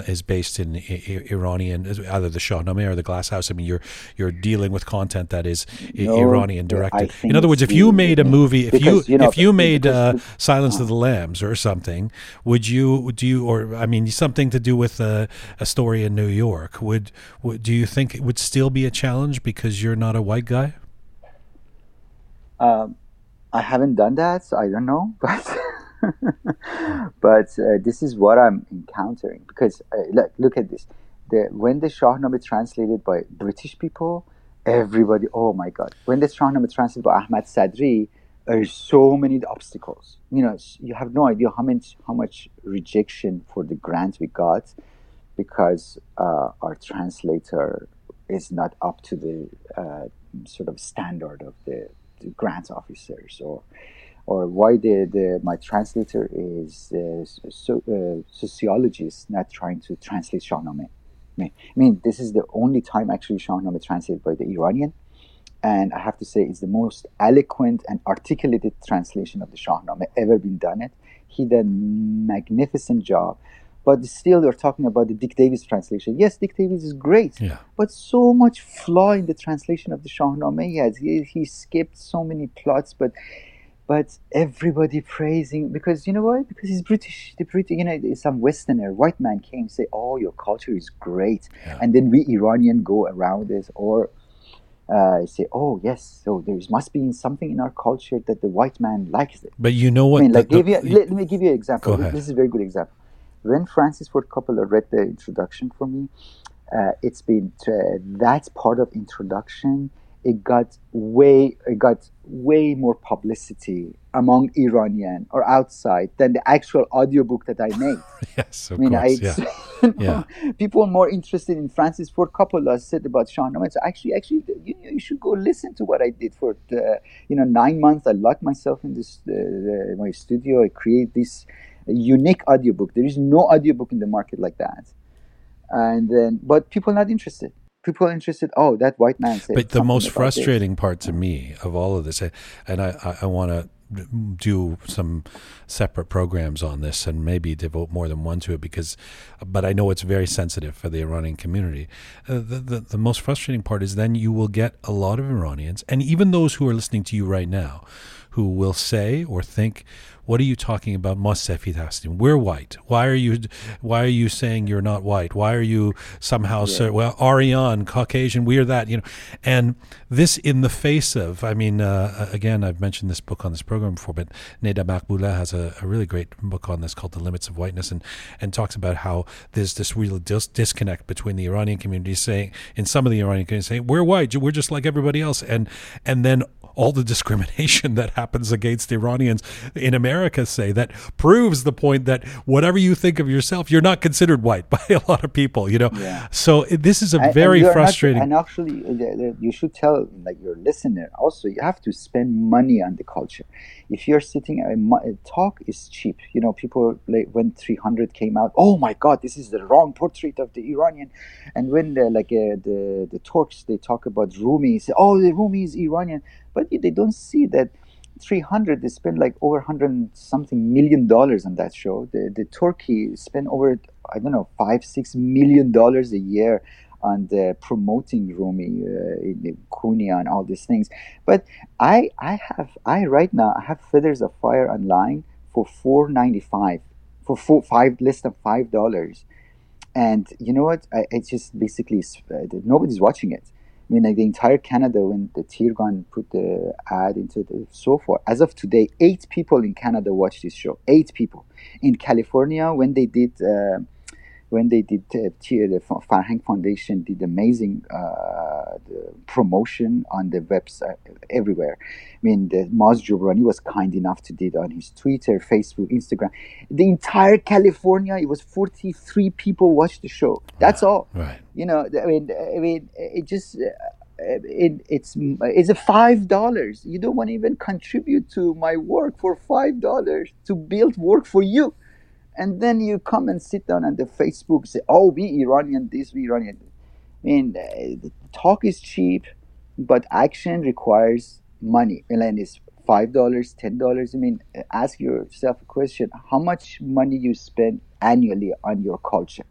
[SPEAKER 1] is based in Iranian, either the Shahnameh or the Glass House? I mean, you're you're dealing with content that is no, Iranian directed. In other words, if you made a movie, if because, you, you know, if you made uh, Silence uh, of the Lambs or something, would you do you or I mean something to do with a, a story in New York? Would, would do you think it would still be a challenge because because you're not a white guy?
[SPEAKER 3] Um, I haven't done that, so I don't know, but but uh, this is what I'm encountering because uh, look, look at this. The, when the Shahnameh translated by British people, everybody, oh my God! When the Shahnameh translated by Ahmad Sadri, there's so many obstacles. You know, you have no idea how much how much rejection for the grant we got because uh, our translator is not up to the uh, sort of standard of the, the grant officers or or why the, the my translator is uh, so, sociologist not trying to translate Shahnameh. I mean, this is the only time actually Shahnameh translated by the Iranian, and I have to say it's the most eloquent and articulated translation of the Shahnameh ever been done. It he did a magnificent job. But still, you're talking about the Dick Davis translation. Yes, Dick Davis is great,
[SPEAKER 1] Yeah.
[SPEAKER 3] but so much flaw in the translation of the Shahnameh. He has he, he skipped so many plots, but but everybody praising because you know why? Because he's British. The British, you know, some Westerner, white man came say, "Oh, your culture is great,"
[SPEAKER 1] Yeah.
[SPEAKER 3] and then we Iranian go around it or. Uh, say, oh yes, so there must be something in our culture that the white man likes it.
[SPEAKER 1] But you know what?
[SPEAKER 3] I mean,
[SPEAKER 1] the-
[SPEAKER 3] like,
[SPEAKER 1] the-
[SPEAKER 3] give you, let, let me give you an example. This is a very good example. When Francis Ford Coppola read the introduction for me, uh, it's been uh, that part of introduction. It got way, it got way more publicity among Iranian or outside than the actual audiobook that I made.
[SPEAKER 1] yes, of
[SPEAKER 3] I mean, I,
[SPEAKER 1] course. yeah. Yeah.
[SPEAKER 3] people are more interested in Francis Ford Coppola said about Shahnameh. So actually, actually, you, you should go listen to what I did for the, you know nine months. I locked myself in this uh, the, my studio. I create this unique audiobook. There is no audiobook in the market like that. And then, but people not interested. People are interested. Oh, that white man said.
[SPEAKER 1] But the most
[SPEAKER 3] about this."
[SPEAKER 1] frustrating part to me of all of this, and I, I, I want to do some separate programs on this and maybe devote more than one to it because, but I know it's very sensitive for the Iranian community. Uh, the, the, the most frustrating part is then you will get a lot of Iranians, and even those who are listening to you right now, who will say or think, "What are you talking about, Mosefid Hastin? We're white. Why are you? Why are you saying you're not white? Why are you somehow so well Aryan, Caucasian? We're that, you know." And this, in the face of, I mean, uh, again, I've mentioned this book on this program before, but Neda Maghbouleh has a, a really great book on this called "The Limits of Whiteness," and and talks about how there's this real dis- disconnect between the Iranian community saying, in some of the Iranian community saying, "We're white, we're just like everybody else," and and then all the discrimination that happens against Iranians in America say that proves the point that whatever you think of yourself, you're not considered white by a lot of people, you know.
[SPEAKER 3] Yeah.
[SPEAKER 1] So it, this is a
[SPEAKER 3] And- and
[SPEAKER 1] very
[SPEAKER 3] you're not-
[SPEAKER 1] frustrating.
[SPEAKER 3] and actually, uh, you should tell like your listener also. You have to spend money on the culture. If you're sitting, a, a talk is cheap. You know, people like when 300 came out. Oh my God, this is the wrong portrait of the Iranian. And when the, like uh, the the Turks they talk about Rumi, say, oh the Rumi is Iranian, but they don't see that. 300 they spend like over 100 something million dollars on that show the, the turkey spend over i don't know five six million dollars a year on the promoting Rumi, uh, Konya, and all these things. But I, I have, I right now, I have Feathers of Fire online for four ninety five, for four, five less than five dollars. And you know what? I, it's just basically uh, nobody's watching it. I mean, like the entire Canada, when the Tirgan put the ad into the so far, as of today, eight people in Canada watch this show. Eight people in California when they did. Uh, when they did uh, the Fa- Farhang Foundation did amazing uh, the promotion on the website everywhere. I mean, the Maz Jobrani was kind enough to did on his Twitter, Facebook, Instagram. The entire California, it was 43 people watched the show. That's all.
[SPEAKER 1] right.
[SPEAKER 3] You know, I mean, I mean, it just. Uh, it, it's it's a five dollars. You don't want to even contribute to my work for five dollars to build work for you and then you come and sit down on the Facebook say, "Oh, we Iranian this, we Iranian." I mean, uh, the talk is cheap, but action requires money. And it's five dollars, ten dollars. I mean, uh, ask yourself a question: How much money you spend annually on your culture?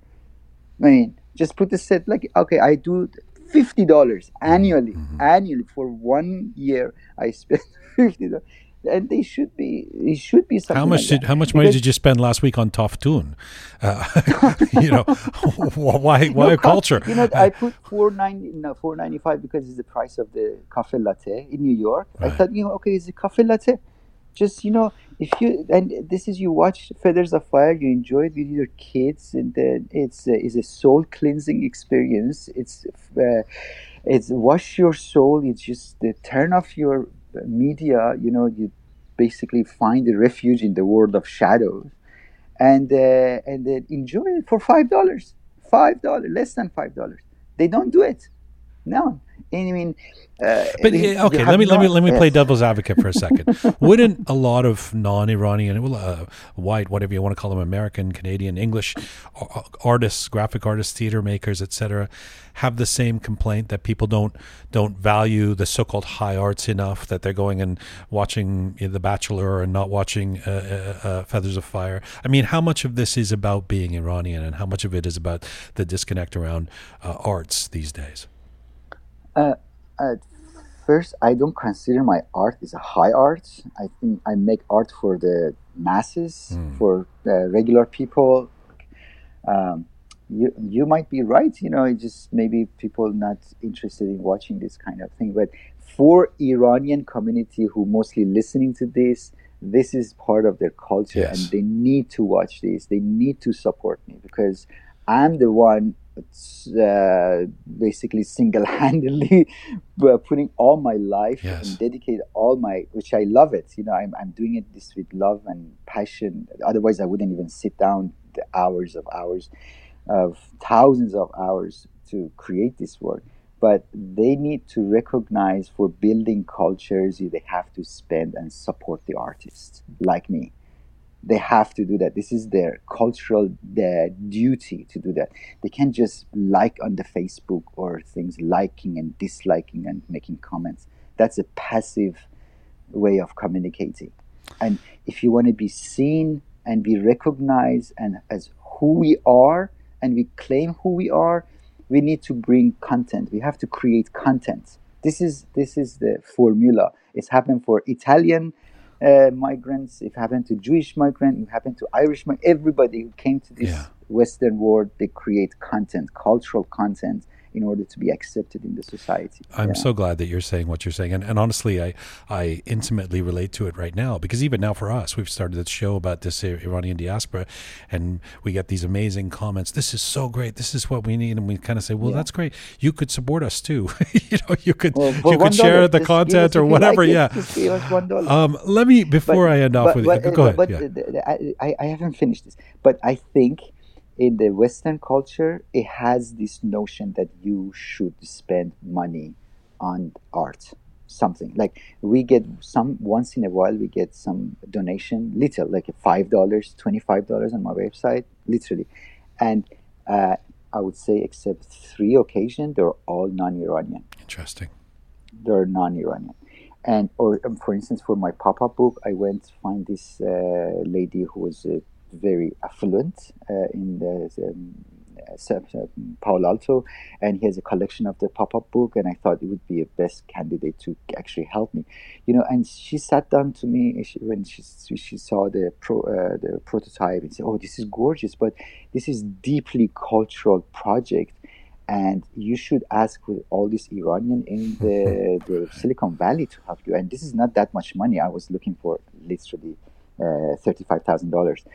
[SPEAKER 3] I mean, just put the set like, okay, I do fifty dollars annually. Annually for one year, I spend fifty dollars. And they should be. It should be something.
[SPEAKER 1] How much
[SPEAKER 3] like
[SPEAKER 1] did
[SPEAKER 3] that.
[SPEAKER 1] how much money
[SPEAKER 3] Because-
[SPEAKER 1] did you spend last week on Toftun? Uh, you know, why why
[SPEAKER 3] No,
[SPEAKER 1] a culture?
[SPEAKER 3] You know, I put four ninety no four ninety five because it's the price of the cafe latte in New York. I
[SPEAKER 1] Right.
[SPEAKER 3] thought, you know, okay, it's a cafe latte. just you know if you and this is you watch feathers of fire you enjoy it with your kids and then it's a, it's a soul cleansing experience it's uh, it's wash your soul it's just uh, turn off your media you know you basically find a refuge in the world of shadows. And uh, and then enjoy it for five dollars five dollars less than five dollars. They don't do it. No I mean, uh,
[SPEAKER 1] but okay, let me let me let me play devil's advocate for a second. Wouldn't a lot of non-Iranian, well, uh, white, whatever you want to call them, American, Canadian, English artists, graphic artists, theater makers, etc., have the same complaint that people don't don't value the so-called high arts enough that they're going and watching The Bachelor and not watching uh, uh, uh, Feathers of Fire? I mean, how much of this is about being Iranian, and how much of it is about the disconnect around uh, arts these days?
[SPEAKER 3] Uh, at first, I don't consider my art is a high art. I think I make art for the masses, mm. for regular people. Um, you you might be right. You know, just maybe people not interested in watching this kind of thing. But for Iranian community who mostly listening to this, this is part of their culture, yes. and they need to watch this. They need to support me because I'm the one uh, basically single-handedly putting all my life yes. and dedicate all my which i love it. You know I'm, I'm doing it this with love and passion. Otherwise i wouldn't even sit down the hours of hours of thousands of hours to create this work. But they need to recognize for building cultures they have to spend and support the artists like me they have to do that. This is their cultural their duty to do that. They can't just like on the facebook or things liking and disliking and making comments. That's a passive way of communicating. And if you want to be seen and be recognized and as who we are and we claim who we are we need to bring content. We have to create content. This is this is the formula. It's happened for italian uh, migrants, if happened to Jewish migrant, if happened to Irish migrant, everybody who came to this yeah. Western world, they create content, cultural content in order to be accepted in the society.
[SPEAKER 1] I'm yeah. so glad that you're saying what you're saying. And, and honestly, I, I intimately relate to it right now because even now for us, we've started this show about this Iranian diaspora and we get these amazing comments. This is so great. This is what we need. And we kind of say, well, yeah. that's great. You could support us too. you know, you could, well, you could share the content or whatever. Like yeah. Um, let me, before but, I end off but, with but, you, go ahead.
[SPEAKER 3] But
[SPEAKER 1] yeah.
[SPEAKER 3] I, I haven't finished this, but I think – in the Western culture, it has this notion that you should spend money on art, something like we get some once in a while we get some donation, little like five dollars, twenty five dollars on my website, literally, and uh, I would say except three occasions they're all non-Iranian.
[SPEAKER 1] Interesting.
[SPEAKER 3] They're non-Iranian. And, or um, for instance, for my pop-up book, I went to find this uh, lady who was a very affluent uh, in the um, Palo Alto, and he has a collection of the pop-up book, and I thought it would be a best candidate to actually help me, you know. And she sat down to me she, when she she saw the pro, uh, the prototype and said, "Oh, this is gorgeous, but this is deeply cultural project." And you should ask with all this Iranian in the, the Silicon Valley to help you. And this is not that much money. I was looking for literally uh, $35,000.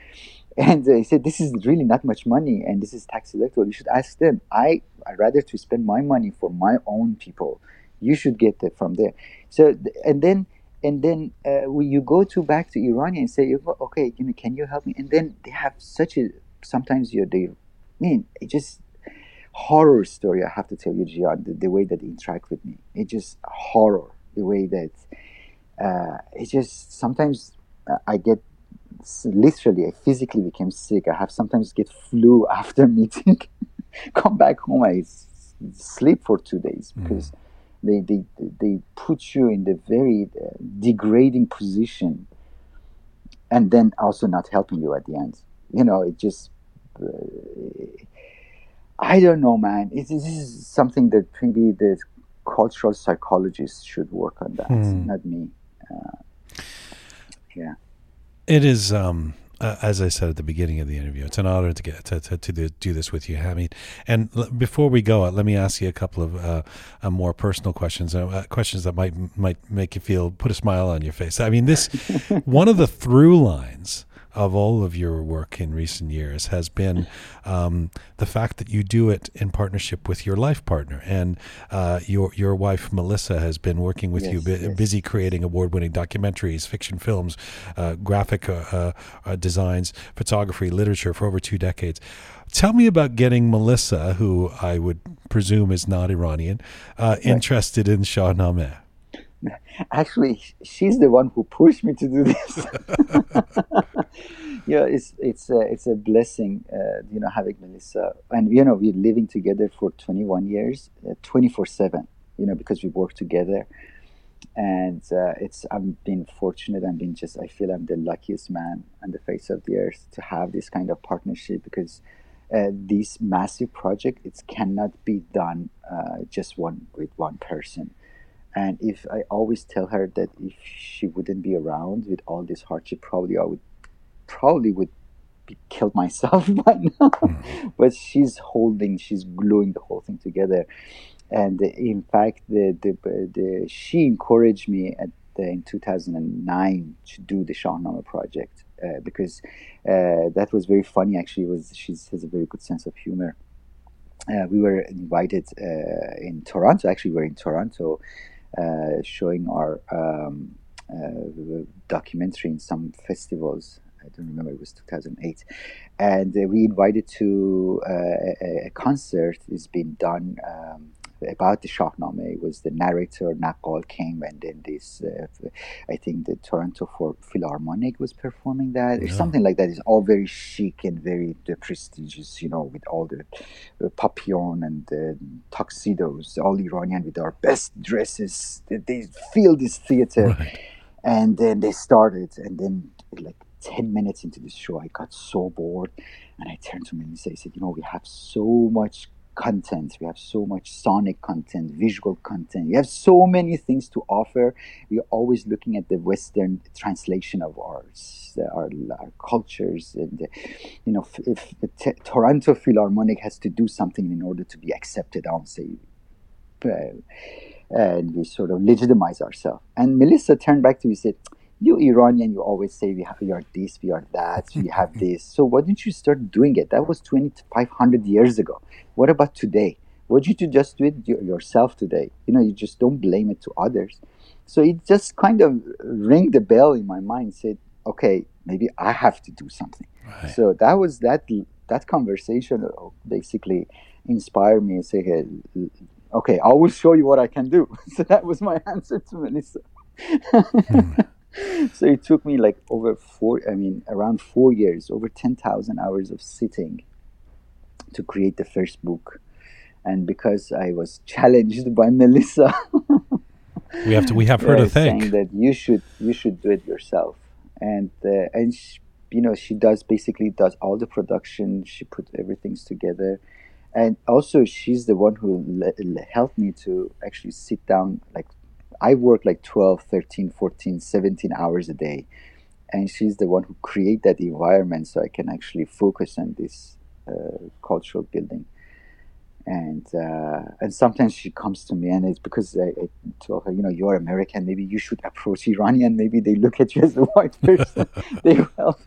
[SPEAKER 3] And he said, this is really not much money and this is tax deductible. You should ask them. I, I'd rather to spend my money for my own people. You should get it from there. So, and then, and then uh, you go to back to Iran and say, okay, you know, can you help me? And then they have such a, sometimes you're, they, I mean, it just, horror story I have to tell you, Jian, the, the way that they interact with me. It's just horror. The way that uh, it's just sometimes I get literally, I physically became sick. I have sometimes get flu after meeting. Come back home, I sleep for two days hmm. because mm. they, they they put you in the very uh, degrading position, and then also not helping you at the end. You know, it just. Uh, I don't know, man. It, this is something that maybe the cultural psychologists should work on that, mm. not me. Uh, yeah.
[SPEAKER 1] It is um, uh, as I said at the beginning of the interview, it's an honor to get to, to, to do this with you, Hamid. And l- before we go, uh, let me ask you a couple of uh, uh, more personal questions, uh, uh, questions that might might make you feel put a smile on your face. I mean, this one of the through lines of all of your work in recent years has been um, the fact that you do it in partnership with your life partner, and uh, your your wife Melissa has been working with
[SPEAKER 3] Yes,
[SPEAKER 1] you, bu-
[SPEAKER 3] yes.
[SPEAKER 1] busy creating award-winning documentaries, fiction films, uh, graphic uh, uh, uh, designs, photography, literature for over two decades. Tell me about getting Melissa, who I would presume is not Iranian, uh, interested in Shahnameh.
[SPEAKER 3] Actually, she's the one who pushed me to do this. yeah, it's it's a, it's a blessing, uh, you know, having Melissa, and you know, we're living together for 21 years, 24 seven. You know, because we work together, and uh, it's I've been fortunate. I've been just I feel I'm the luckiest man on the face of the earth to have this kind of partnership because uh, this massive project it cannot be done uh, just one with one person and if I always tell her that if she wouldn't be around with all this hardship, probably I would probably would be killed myself by now. but she's holding, she's gluing the whole thing together. And in fact, the, the, the she encouraged me at the, in 2009 to do the Shahnameh project uh, because uh, that was very funny. Actually, was she has a very good sense of humor. Uh, we were invited uh, in Toronto. Actually, we are in Toronto showing our um, uh, documentary in some festivals. I don't remember, it was 2008. And uh, we invited to uh, a, a concert. It's been done um, about the Shahnameh. It was the narrator, Naqal came, and then this, uh, I think the Toronto for Philharmonic was performing that, or something like that. It's all very chic and very uh, prestigious, you know, with all the uh, papillon and uh, tuxedos, all Iranian with our best dresses. They, they fill this theater,
[SPEAKER 1] Right.
[SPEAKER 3] and then they started, and then like ten minutes into the show, I got so bored, and I turned to him Melissa. I said, "You know, we have so much." Content. We have so much sonic content visual content. We have so many things to offer. We're always looking at the western translation of ours our, our cultures and you know if, if the T- toronto philharmonic has to do something in order to be accepted i'll say uh, and we sort of legitimize ourselves. And melissa turned back to me and said you iranian you always say we have we are this we are that we have this. So why didn't you start doing it? That was 2500 years ago. What about today? Why don't you just do it yourself today? You know you just don't blame it to others. So it just kind of rang the bell in my mind said okay maybe i have to do something.
[SPEAKER 1] Right.
[SPEAKER 3] so that was that that conversation uh, basically inspired me and say hey, okay i will show you what i can do. So that was my answer to melissa so it took me like over four i mean around four years over 10000 hours of sitting to create the first book and because i was challenged by melissa
[SPEAKER 1] We have to. We have her
[SPEAKER 3] uh,
[SPEAKER 1] to
[SPEAKER 3] saying
[SPEAKER 1] thank.
[SPEAKER 3] that you should you should do it yourself and uh, and she, you know she does basically does all the production she put everything together and also she's the one who le- helped me to actually sit down like i work like 12 13 14 17 hours a day. And she's the one who create that environment so i can actually focus on this uh, cultural building. And uh, and sometimes she comes to me and it's because I, I told her you know you're American. Maybe you should approach Iranian. Maybe they look at you as a white person. They will.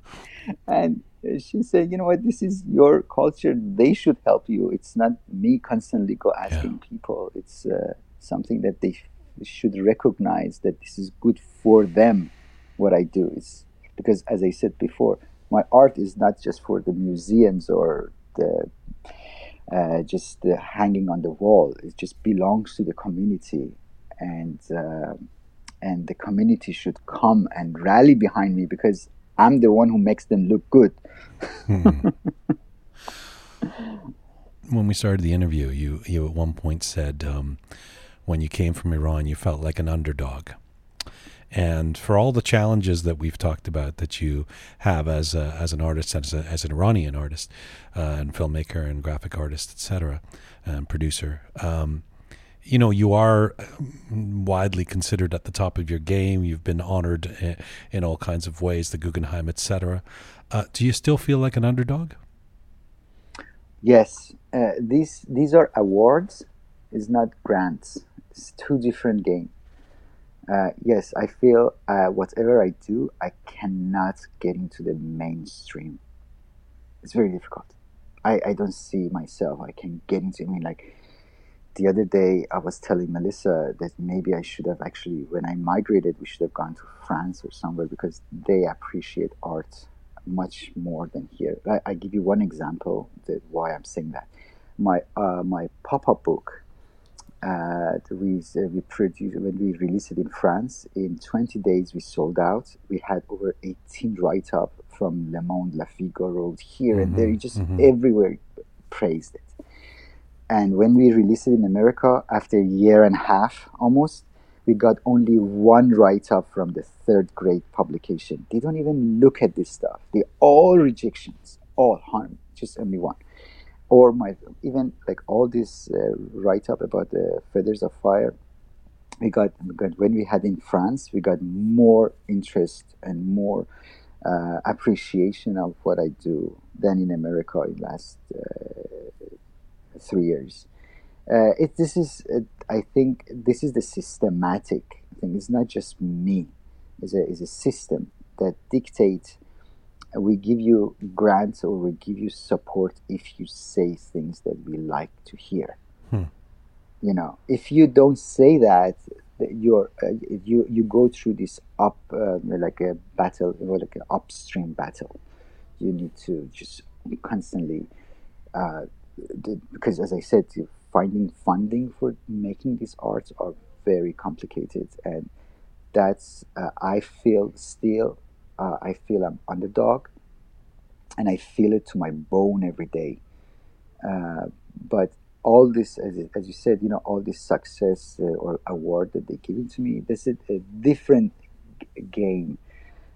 [SPEAKER 3] And she said you know what? This is your culture. They should help you. It's not me constantly go asking people. It's uh, something that they should recognize that this is good for them what I do is because as I said before my art is not just for the museums or the uh, just uh, hanging on the wall. It just belongs to the community, and uh, and the community should come and rally behind me because I'm the one who makes them look good.
[SPEAKER 1] when we started the interview, you you at one point said um, when you came from Iran, you felt like an underdog. And for all the challenges that we've talked about that you have as a, as an artist, as, a, as an Iranian artist, uh, and filmmaker and graphic artist, etc., and producer, um, you know, you are widely considered at the top of your game. You've been honored in, all kinds of ways, the Guggenheim, etc. Uh, do you still feel like an underdog?
[SPEAKER 3] Yes, uh, these these are awards. It's not grants. It's two different games. Uh, yes, I feel uh, whatever I do, I cannot get into the mainstream. It's very difficult. I, I don't see myself. I can get into. I mean, like the other day, I was telling Melissa that maybe I should have actually, when I migrated, we should have gone to France or somewhere because they appreciate art much more than here. I, I give you one example that why I'm saying that. My uh, my pop up book uh, we uh, we produced when we released it in France. In 20 days, we sold out. We had over 18 write up from Le Monde, La Figaro, here mm-hmm, and there. Just mm-hmm. everywhere praised it. And when we released it in America, after a year and a half almost, we got only one write up from the third grade publication. They don't even look at this stuff. They all rejections, all harm, just only one. Or my even like all this uh, write up about the feathers of fire. We got, we got when we had in France, we got more interest and more uh, appreciation of what I do than in America in last uh, three years. Uh, it, this is, I think, this is the systematic thing. It's not just me. It's a, it's a system that dictates. We give you grants or we give you support if you say things that we like to hear. Hmm. You know, if you don't say that, you're uh, you you go through this up uh, like a battle, or like an upstream battle. You need to just constantly uh, because as I said, finding funding for making these arts are very complicated, and that's uh, I feel still uh, I feel I'm underdog, and I feel it to my bone every day. Uh, but all this, as, as, you said, you know, all this success uh, or award that they're giving to me, this is a different g- game,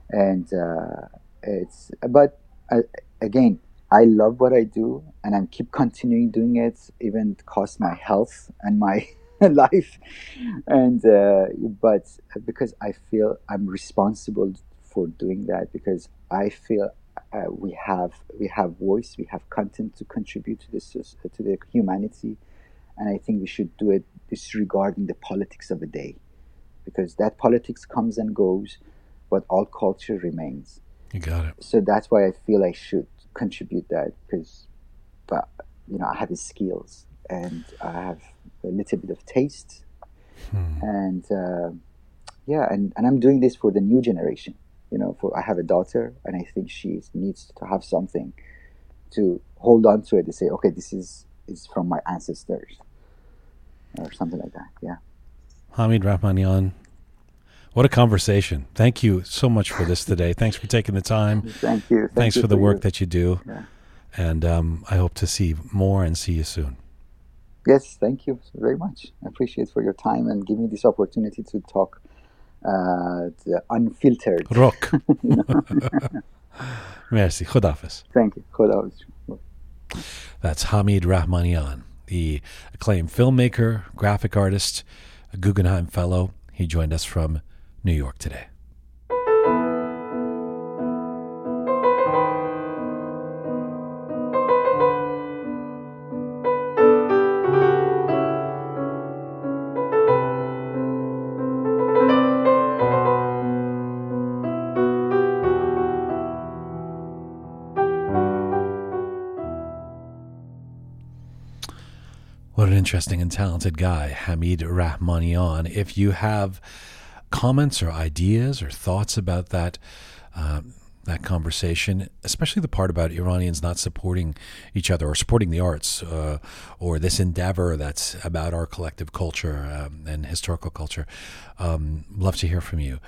[SPEAKER 3] and uh, it's but uh, again I love what I do, and I'm keep continuing doing it, even cost my health and my life. And uh, but because I feel I'm responsible for doing that, because I feel uh, we have we have voice, we have content to contribute to this to the humanity, and I think we should do it disregarding the politics of a day, because that politics comes and goes, but all culture remains.
[SPEAKER 1] You got it.
[SPEAKER 3] So that's why I feel I should contribute that because, but you know, I have the skills and I have a little bit of taste, hmm. and uh, yeah, and, and I'm doing this for the new generation. You know, for I have a daughter, and I think she needs to have something to hold on to it to say, okay, this is is from my ancestors, or something like that. Yeah.
[SPEAKER 1] Hamid Rahmanian, what a conversation. Thank you so much for this today. Thanks for taking the time.
[SPEAKER 3] Thank you. Thank
[SPEAKER 1] Thanks
[SPEAKER 3] you
[SPEAKER 1] for the
[SPEAKER 3] for
[SPEAKER 1] work
[SPEAKER 3] you.
[SPEAKER 1] that you do.
[SPEAKER 3] Yeah.
[SPEAKER 1] And um, I hope to see more and see you soon.
[SPEAKER 3] Yes, thank you very much. I appreciate for your time and giving me this opportunity to talk Uh, unfiltered.
[SPEAKER 1] Rock. Merci. Khodafis.
[SPEAKER 3] Thank you. Khodafis.
[SPEAKER 1] That's Hamid Rahmanian, the acclaimed filmmaker, graphic artist, a Guggenheim Fellow. He joined us from New York today. Interesting and talented guy, Hamid Rahmanian. If you have comments or ideas or thoughts about that uh, that conversation, especially the part about Iranians not supporting each other or supporting the arts uh, or this endeavor that's about our collective culture um, and historical culture. Um, love to hear from you.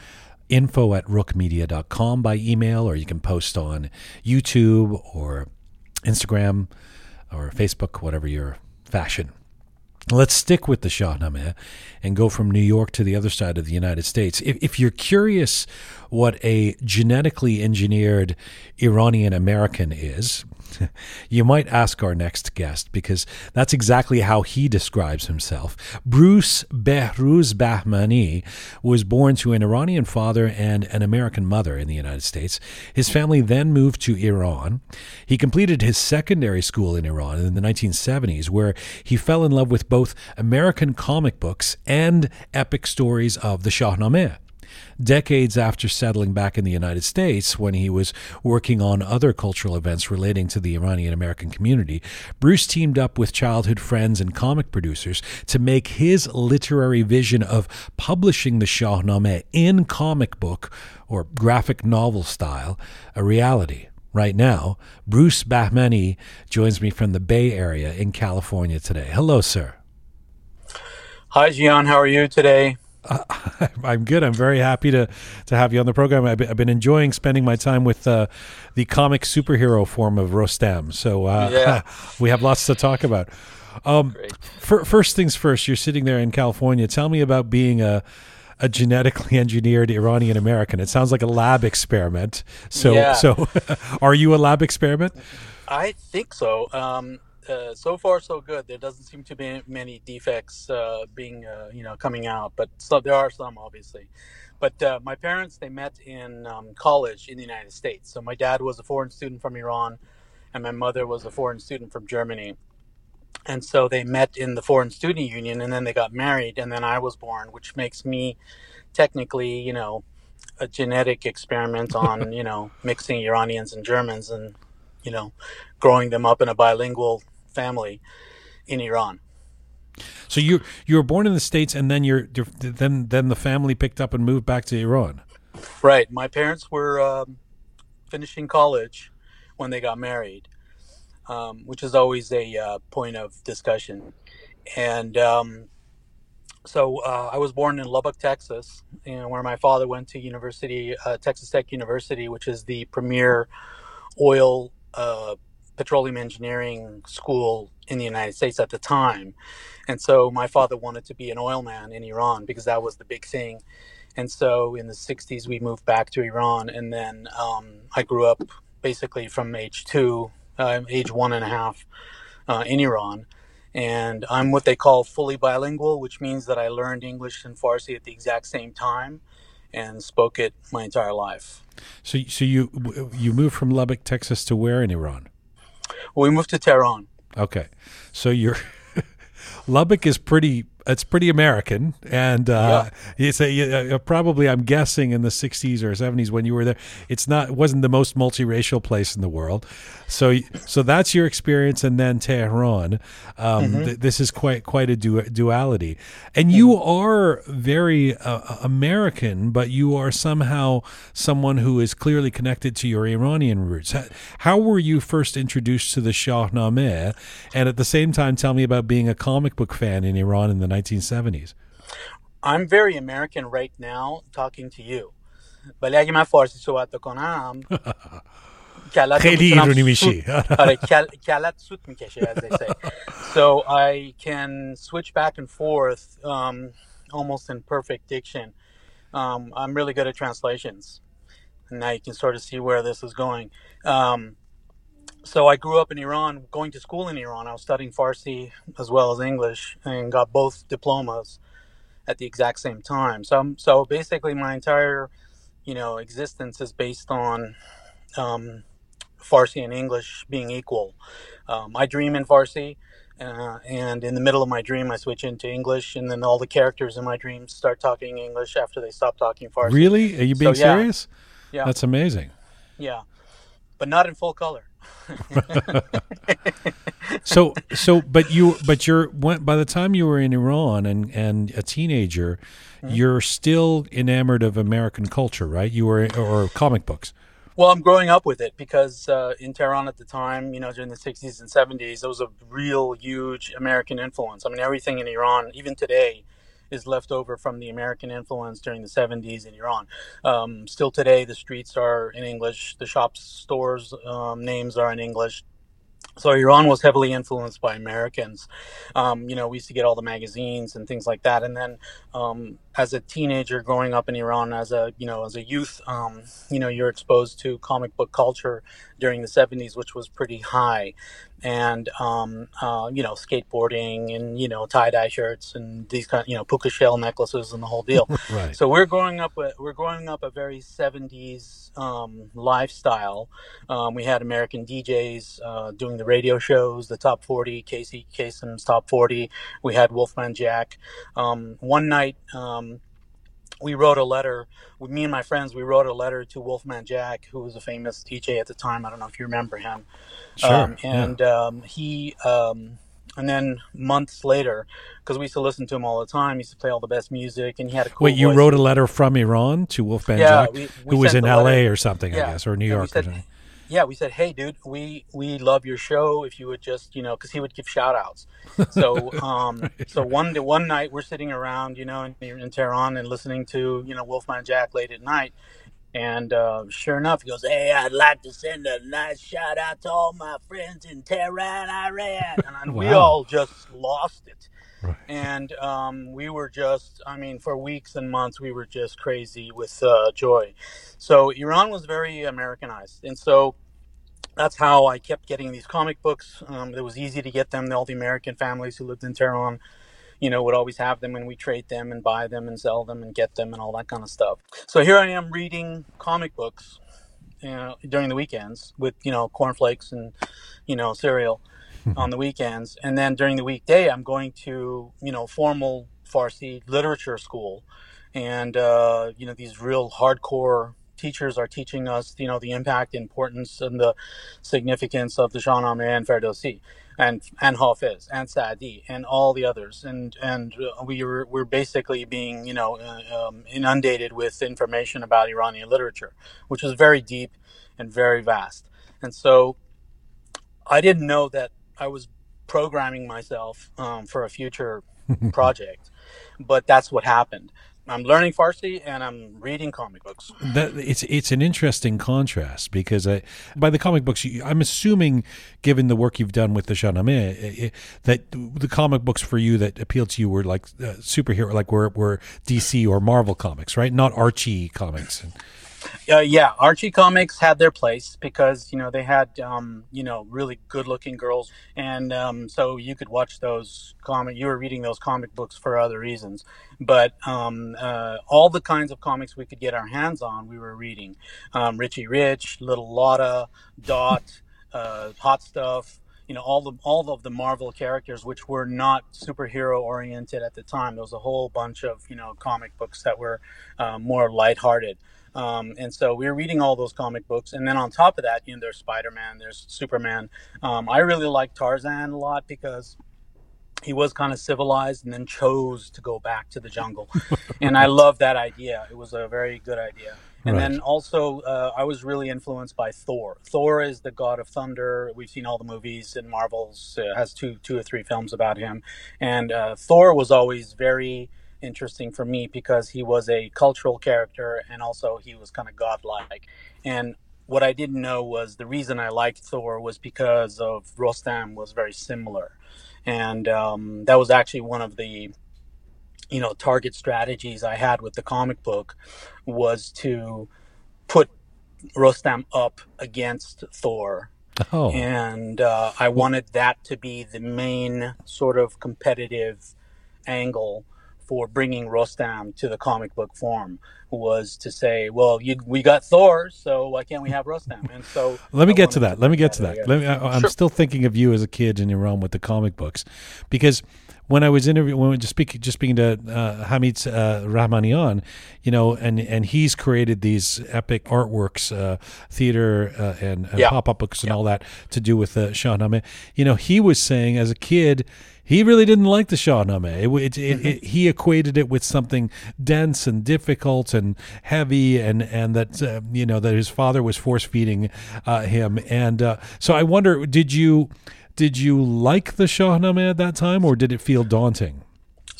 [SPEAKER 1] Info at roqemedia.com by email, or you can post on YouTube or Instagram or Facebook, whatever your fashion. Let's stick with the Shahnameh and go from New York to the other side of the United States. If, if you're curious what a genetically engineered Iranian American is, you might ask our next guest because that's exactly how he describes himself. Bruce Behruz Bahmani was born to an Iranian father and an American mother in the United States. His family then moved to Iran. He completed his secondary school in Iran in the 1970s, where he fell in love with both American comic books and epic stories of the Shahnameh decades after settling back in the United States when he was working on other cultural events relating to the Iranian American community, Bruce teamed up with childhood friends and comic producers to make his literary vision of publishing the Shahnameh in comic book or graphic novel style a reality. Right now, Bruce Bahmani joins me from the Bay Area in California today. Hello, sir.
[SPEAKER 4] Hi, Jian. How are you today?
[SPEAKER 1] Uh, I'm good. I'm very happy to to have you on the program. I've been, I've been enjoying spending my time with uh, the comic superhero form of Rostam. So uh, yeah. we have lots to talk about. Um, for, first things first, you're sitting there in California. Tell me about being a a genetically engineered Iranian American. It sounds like a lab experiment. So yeah. so are you a lab experiment?
[SPEAKER 4] I think so. Um, uh, so far so good. There doesn't seem to be many defects uh, being uh, you know coming out, but so there are some obviously. But uh, my parents they met in um, college in the United States. So my dad was a foreign student from Iran, and my mother was a foreign student from Germany. And so they met in the foreign student union, and then they got married, and then I was born, which makes me technically you know a genetic experiment on you know mixing Iranians and Germans and you know growing them up in a bilingual family in Iran.
[SPEAKER 1] So you you were born in the states, and then you're then then the family picked up and moved back to Iran.
[SPEAKER 4] Right. My parents were um, finishing college when they got married, um, which is always a uh, point of discussion. And um, so uh, I was born in Lubbock, Texas, and where my father went to University, uh, Texas Tech University, which is the premier oil uh, petroleum engineering school in the United States at the time. And so my father wanted to be an oil man in Iran because that was the big thing. And so in the 60s, we moved back to Iran. And then um, I grew up basically from age two, uh, age one and a half uh, in Iran. And I'm what they call fully bilingual, which means that I learned English and Farsi at the exact same time and spoke it my entire life.
[SPEAKER 1] So, so you you moved from Lubbock, Texas, to where in Iran?
[SPEAKER 4] We moved to Tehran.
[SPEAKER 1] Okay, so you're Lubbock is pretty it's pretty American, and uh, yeah. it's a, uh, probably I'm guessing in the 60s or 70s when you were there, it's not it wasn't the most multiracial place in the world. So so that's your experience, and then Tehran. Um, mm-hmm. th- this is quite quite a du- duality, and you mm-hmm. are very uh, American, but you are somehow someone who is clearly connected to your Iranian roots. How, how were you first introduced to the Shahnameh, and at the same time, tell me about being a comic book fan in Iran in the 1970s?
[SPEAKER 4] I'm very American right now talking to you. ولی اگه من فارسی صحبت بکنم
[SPEAKER 1] خیلی ایرونی میشی
[SPEAKER 4] آره کلت سوت میکشه as they say so I can switch back and forth um, almost in perfect diction um, I'm really good at translations and now you can sort of see where this is going um, so I grew up in Iran, going to school in Iran. I was studying Farsi as well as English, and got both diplomas at the exact same time. So, so basically, my entire, you know, existence is based on um, Farsi and English being equal. Um, I dream in Farsi, uh, and in the middle of my dream, I switch into English, and then all the characters in my dreams start talking English after they stop talking Farsi.
[SPEAKER 1] Really? Are you being so, yeah. serious? Yeah. That's amazing.
[SPEAKER 4] Yeah, but not in full color.
[SPEAKER 1] so so but you but you're by the time you were in Iran and and a teenager mm-hmm. you're still enamored of American culture right? You were or comic books.
[SPEAKER 4] Well I'm growing up with it because uh, in Tehran at the time you know during the 60s and 70s there was a real huge American influence. I mean everything in Iran even today is left over from the American influence during the 70s in Iran. Um, still today, the streets are in English, the shops, stores' um, names are in English. So Iran was heavily influenced by Americans. Um, you know, we used to get all the magazines and things like that. And then um, as a teenager growing up in Iran as a you know as a youth um, you know you're exposed to comic book culture during the 70s which was pretty high and um, uh, you know skateboarding and you know tie-dye shirts and these kind of you know puka shell necklaces and the whole deal.
[SPEAKER 1] Right.
[SPEAKER 4] so we're growing up a, we're growing up a very 70s um, lifestyle. Um, we had American DJs uh, doing the radio shows the top 40 Casey Kasem's top 40 we had Wolfman Jack. Um, one night um, we wrote a letter me and my friends we wrote a letter to wolfman jack who was a famous dj at the time i don't know if you remember him
[SPEAKER 1] Sure.
[SPEAKER 4] um,
[SPEAKER 1] yeah.
[SPEAKER 4] and um, he um, and then months later because we used to listen to him all the time he used to play all the best music and he had a cool
[SPEAKER 1] Wait, you
[SPEAKER 4] voice.
[SPEAKER 1] wrote a letter from Iran to Wolfman
[SPEAKER 4] Yeah,
[SPEAKER 1] Jack,
[SPEAKER 4] we- we
[SPEAKER 1] who was in L.A. or something, I guess, or New York or
[SPEAKER 4] said-
[SPEAKER 1] something.
[SPEAKER 4] Yeah we said hey dude we we love your show. If you would just you know because he would give shout outs so um so one one night we're sitting around you know in, in tehran and listening to you know wolfman jack late at night. And uh, sure enough, he goes, "Hey, I'd like to send a nice shout out to all my friends in Tehran, Iran," and I- we all just lost it.
[SPEAKER 1] Right.
[SPEAKER 4] And um, we were just—I mean, for weeks and months, we were just crazy with uh, joy. So Iran was very Americanized, and so that's how I kept getting these comic books. Um, it was easy to get them. All the American families who lived in Tehran, you know, would always have them, and we trade them and buy them and sell them and get them and all that kind of stuff. So here I am reading comic books, you know, during the weekends with you know cornflakes and you know cereal on the weekends, and then during the weekday I'm going to you know formal Farsi literature school, and uh, you know these real hardcore teachers are teaching us you know the impact, importance, and the significance of the Shahnameh and Ferdowsi and and Hafiz and Saadi and all the others, and and uh, we were we're basically being you know uh, um, inundated with information about Iranian literature, which is very deep and very vast, and so I didn't know that I was programming myself um, for a future project, but that's what happened. I'm learning Farsi and I'm reading comic books.
[SPEAKER 1] That it's it's an interesting contrast because I, by the comic books, you, I'm assuming, given the work you've done with the Shahnameh, eh, eh, that the comic books for you that appealed to you were like uh, superhero, like were were DC or Marvel comics, right? Not Archie comics.
[SPEAKER 4] Uh, yeah, Archie comics had their place because you know they had um, you know really good-looking girls, and um, so you could watch those comic. You were reading those comic books for other reasons, but um, uh, all the kinds of comics we could get our hands on, we were reading. Um, Richie Rich, Little Lotta, Dot, uh, Hot Stuff. You know all the all of the Marvel characters, which were not superhero oriented at the time. There was a whole bunch of you know comic books that were uh, more lighthearted. Um, and so we were reading all those comic books, and then on top of that, you know, there's Spider Man, there's Superman. Um, I really like Tarzan a lot because he was kind of civilized and then chose to go back to the jungle, and I love that idea. It was a very good idea. And
[SPEAKER 1] Right.
[SPEAKER 4] then also, uh, I was really influenced by Thor. Thor is the god of thunder. We've seen all the movies, and Marvel's uh, has two, two or three films about him. And uh, Thor was always very interesting for me because he was a cultural character and also he was kind of godlike. And what I didn't know was the reason I liked Thor was because of Rostam was very similar, and um, that was actually one of the you know target strategies I had with the comic book was to put Rostam up against Thor.
[SPEAKER 1] Oh,
[SPEAKER 4] and uh, I wanted that to be the main sort of competitive angle for bringing Rostam to the comic book form was to say, well, you, we got Thor, so why can't we have Rostam? And so
[SPEAKER 1] Let me
[SPEAKER 4] I
[SPEAKER 1] get to that. Let me get to that. Let me, I, I'm
[SPEAKER 4] Sure.
[SPEAKER 1] still thinking of you as a kid in your Iran with the comic books, because when I was interviewing, when we just speaking, just speaking to uh, Hamid uh, Rahmanian, you know, and and he's created these epic artworks, uh, theater uh, and, and
[SPEAKER 4] Yeah.
[SPEAKER 1] pop up books and all that to do with the Shahnameh. You know, he was saying as a kid. He really didn't like the Shahnameh. It, it, it, he equated it with something dense and difficult and heavy, and and that uh, you know that his father was force feeding uh, him. And uh, so I wonder, did you did you like the Shahnameh at that time, or did it feel daunting?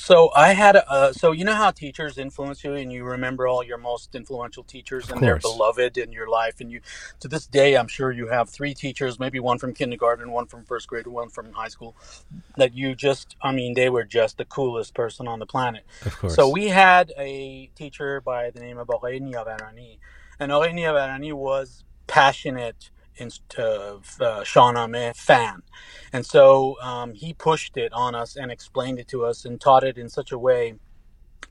[SPEAKER 4] So I had a, so you know how teachers influence you and you remember all your most influential teachers and they're beloved in your life and you to this day I'm sure you have three teachers, maybe one from kindergarten, one from first grade, one from high school that you just I mean they were just the coolest person on the planet.
[SPEAKER 1] Of course.
[SPEAKER 4] So we had a teacher by the name of Ogheni Avarani and Ogheni Avarani was passionate in, uh, uh, Shahnameh fan. And so um, he pushed it on us and explained it to us and taught it in such a way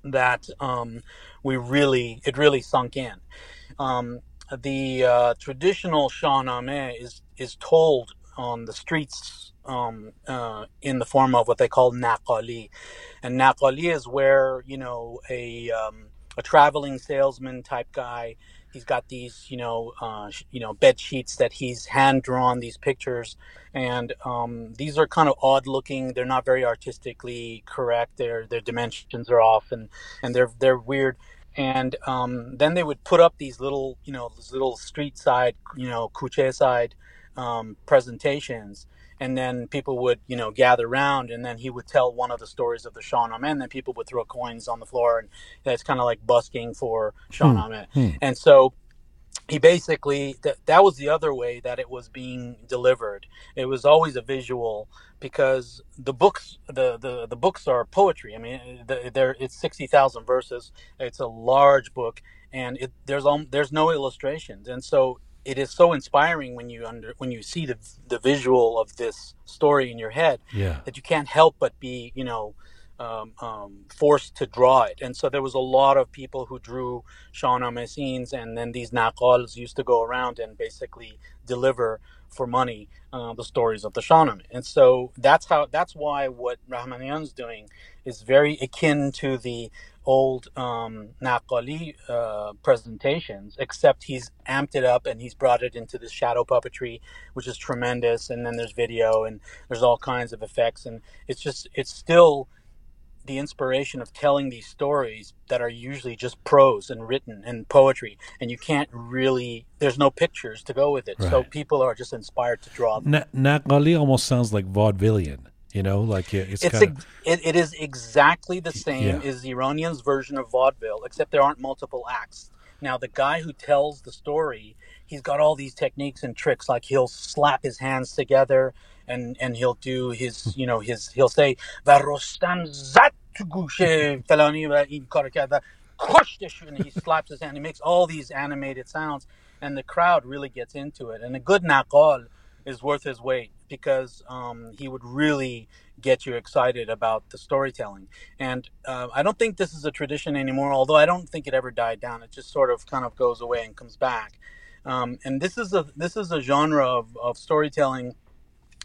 [SPEAKER 4] that um, we really, it really sunk in. Um, the uh, traditional Shahnameh is is told on the streets um, uh, in the form of what they call naqali, and naqali is where you know a um, a traveling salesman type guy. He's got these you know uh, you know bed sheets that he's hand drawn these pictures, and um, these are kind of odd looking. They're not very artistically correct. Their their dimensions are off, and and they're they're weird and um, then they would put up these little, you know, these little street side, you know, kuche side um, presentations, and then people would, you know, gather around, and then he would tell one of the stories of the Shahnameh, and then people would throw coins on the floor, and that's kind of like busking for
[SPEAKER 1] Hmm.
[SPEAKER 4] Shahnameh.
[SPEAKER 1] Hmm.
[SPEAKER 4] And so he basically that that was the other way that it was being delivered. It was always a visual because the books the the, the books are poetry. I mean, there it's sixty thousand verses. It's a large book, and it there's um, there's no illustrations, and so it is so inspiring when you under when you see the the visual of this story in your head
[SPEAKER 1] Yeah.
[SPEAKER 4] that you can't help but be you know um, um, forced to draw it. And so there was a lot of people who drew Shahnameh scenes, and then these naqals used to go around and basically deliver for money uh, the stories of the Shahnameh. And so that's how that's why what Rahmanian's doing is very akin to the old um, Naqali uh, presentations, except he's amped it up and he's brought it into the shadow puppetry, which is tremendous. And then there's video and there's all kinds of effects, and it's just it's still the inspiration of telling these stories that are usually just prose and written and poetry and you can't really there's no pictures to go with it so people are just inspired to draw them
[SPEAKER 1] Na- Naqali almost sounds like vaudevillian. You know, like it's,
[SPEAKER 4] it's
[SPEAKER 1] kind of
[SPEAKER 4] it, it is exactly the same
[SPEAKER 1] yeah.
[SPEAKER 4] as the Iranians version of vaudeville except there aren't multiple acts now the guy who tells the story he's got all these techniques and tricks like he'll slap his hands together and and he'll do his you know his he'll say و رستم زد تو گوش فلانی و این کار کرد و کشتش and he slaps his hand he makes all these animated sounds and the crowd really gets into it and a good naqal is worth his weight because um, he would really get you excited about the storytelling and uh, i don't think this is a tradition anymore although i don't think it ever died down it just sort of kind of goes away and comes back um, and this is a this is a genre of, of storytelling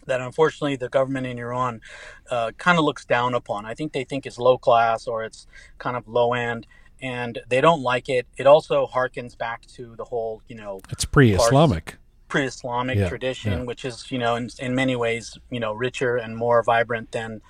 [SPEAKER 4] that unfortunately the government in Iran uh, kind of looks down upon. I think they think it's low class or it's kind of low end, and they don't like it. It also harkens back to the whole, you know,
[SPEAKER 1] it's pre-Islamic.
[SPEAKER 4] pre-Islamic
[SPEAKER 1] Yeah,
[SPEAKER 4] tradition,
[SPEAKER 1] yeah.
[SPEAKER 4] which is, you know, in, in many ways, you know, richer and more vibrant than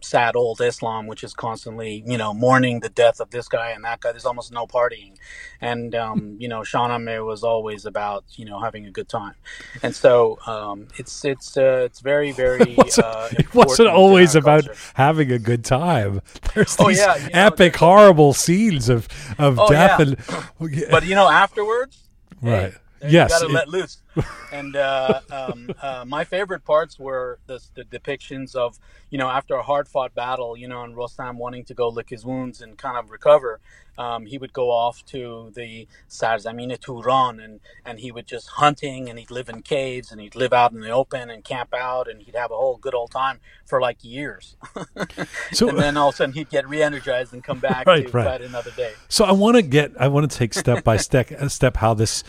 [SPEAKER 4] sad old Islam, which is constantly, you know, mourning the death of this guy and that guy. There's almost no partying, and um, you know, Shahnameh was always about, you know, having a good time, and so um, it's it's uh, it's very very.
[SPEAKER 1] It wasn't,
[SPEAKER 4] uh,
[SPEAKER 1] it wasn't always about
[SPEAKER 4] culture.
[SPEAKER 1] having a good time. There's
[SPEAKER 4] Oh,
[SPEAKER 1] these
[SPEAKER 4] yeah, you know,
[SPEAKER 1] epic, horrible scenes of of
[SPEAKER 4] Oh,
[SPEAKER 1] death and
[SPEAKER 4] but you know afterwards hey,
[SPEAKER 1] Yes,
[SPEAKER 4] you gotta
[SPEAKER 1] it-
[SPEAKER 4] let loose. And uh, um, uh, my favorite parts were the, the depictions of you know after a hard fought battle you know and Rostam wanting to go lick his wounds and kind of recover um, he would go off to the Sarzamina Turan and and he would just hunting and he'd live in caves and he'd live out in the open and camp out and he'd have a whole good old time for like years.
[SPEAKER 1] So
[SPEAKER 4] and then all of a sudden he'd get re-energized and come back
[SPEAKER 1] Right,
[SPEAKER 4] to
[SPEAKER 1] right.
[SPEAKER 4] fight another day.
[SPEAKER 1] So I want to get, I want to take step by step, step how this,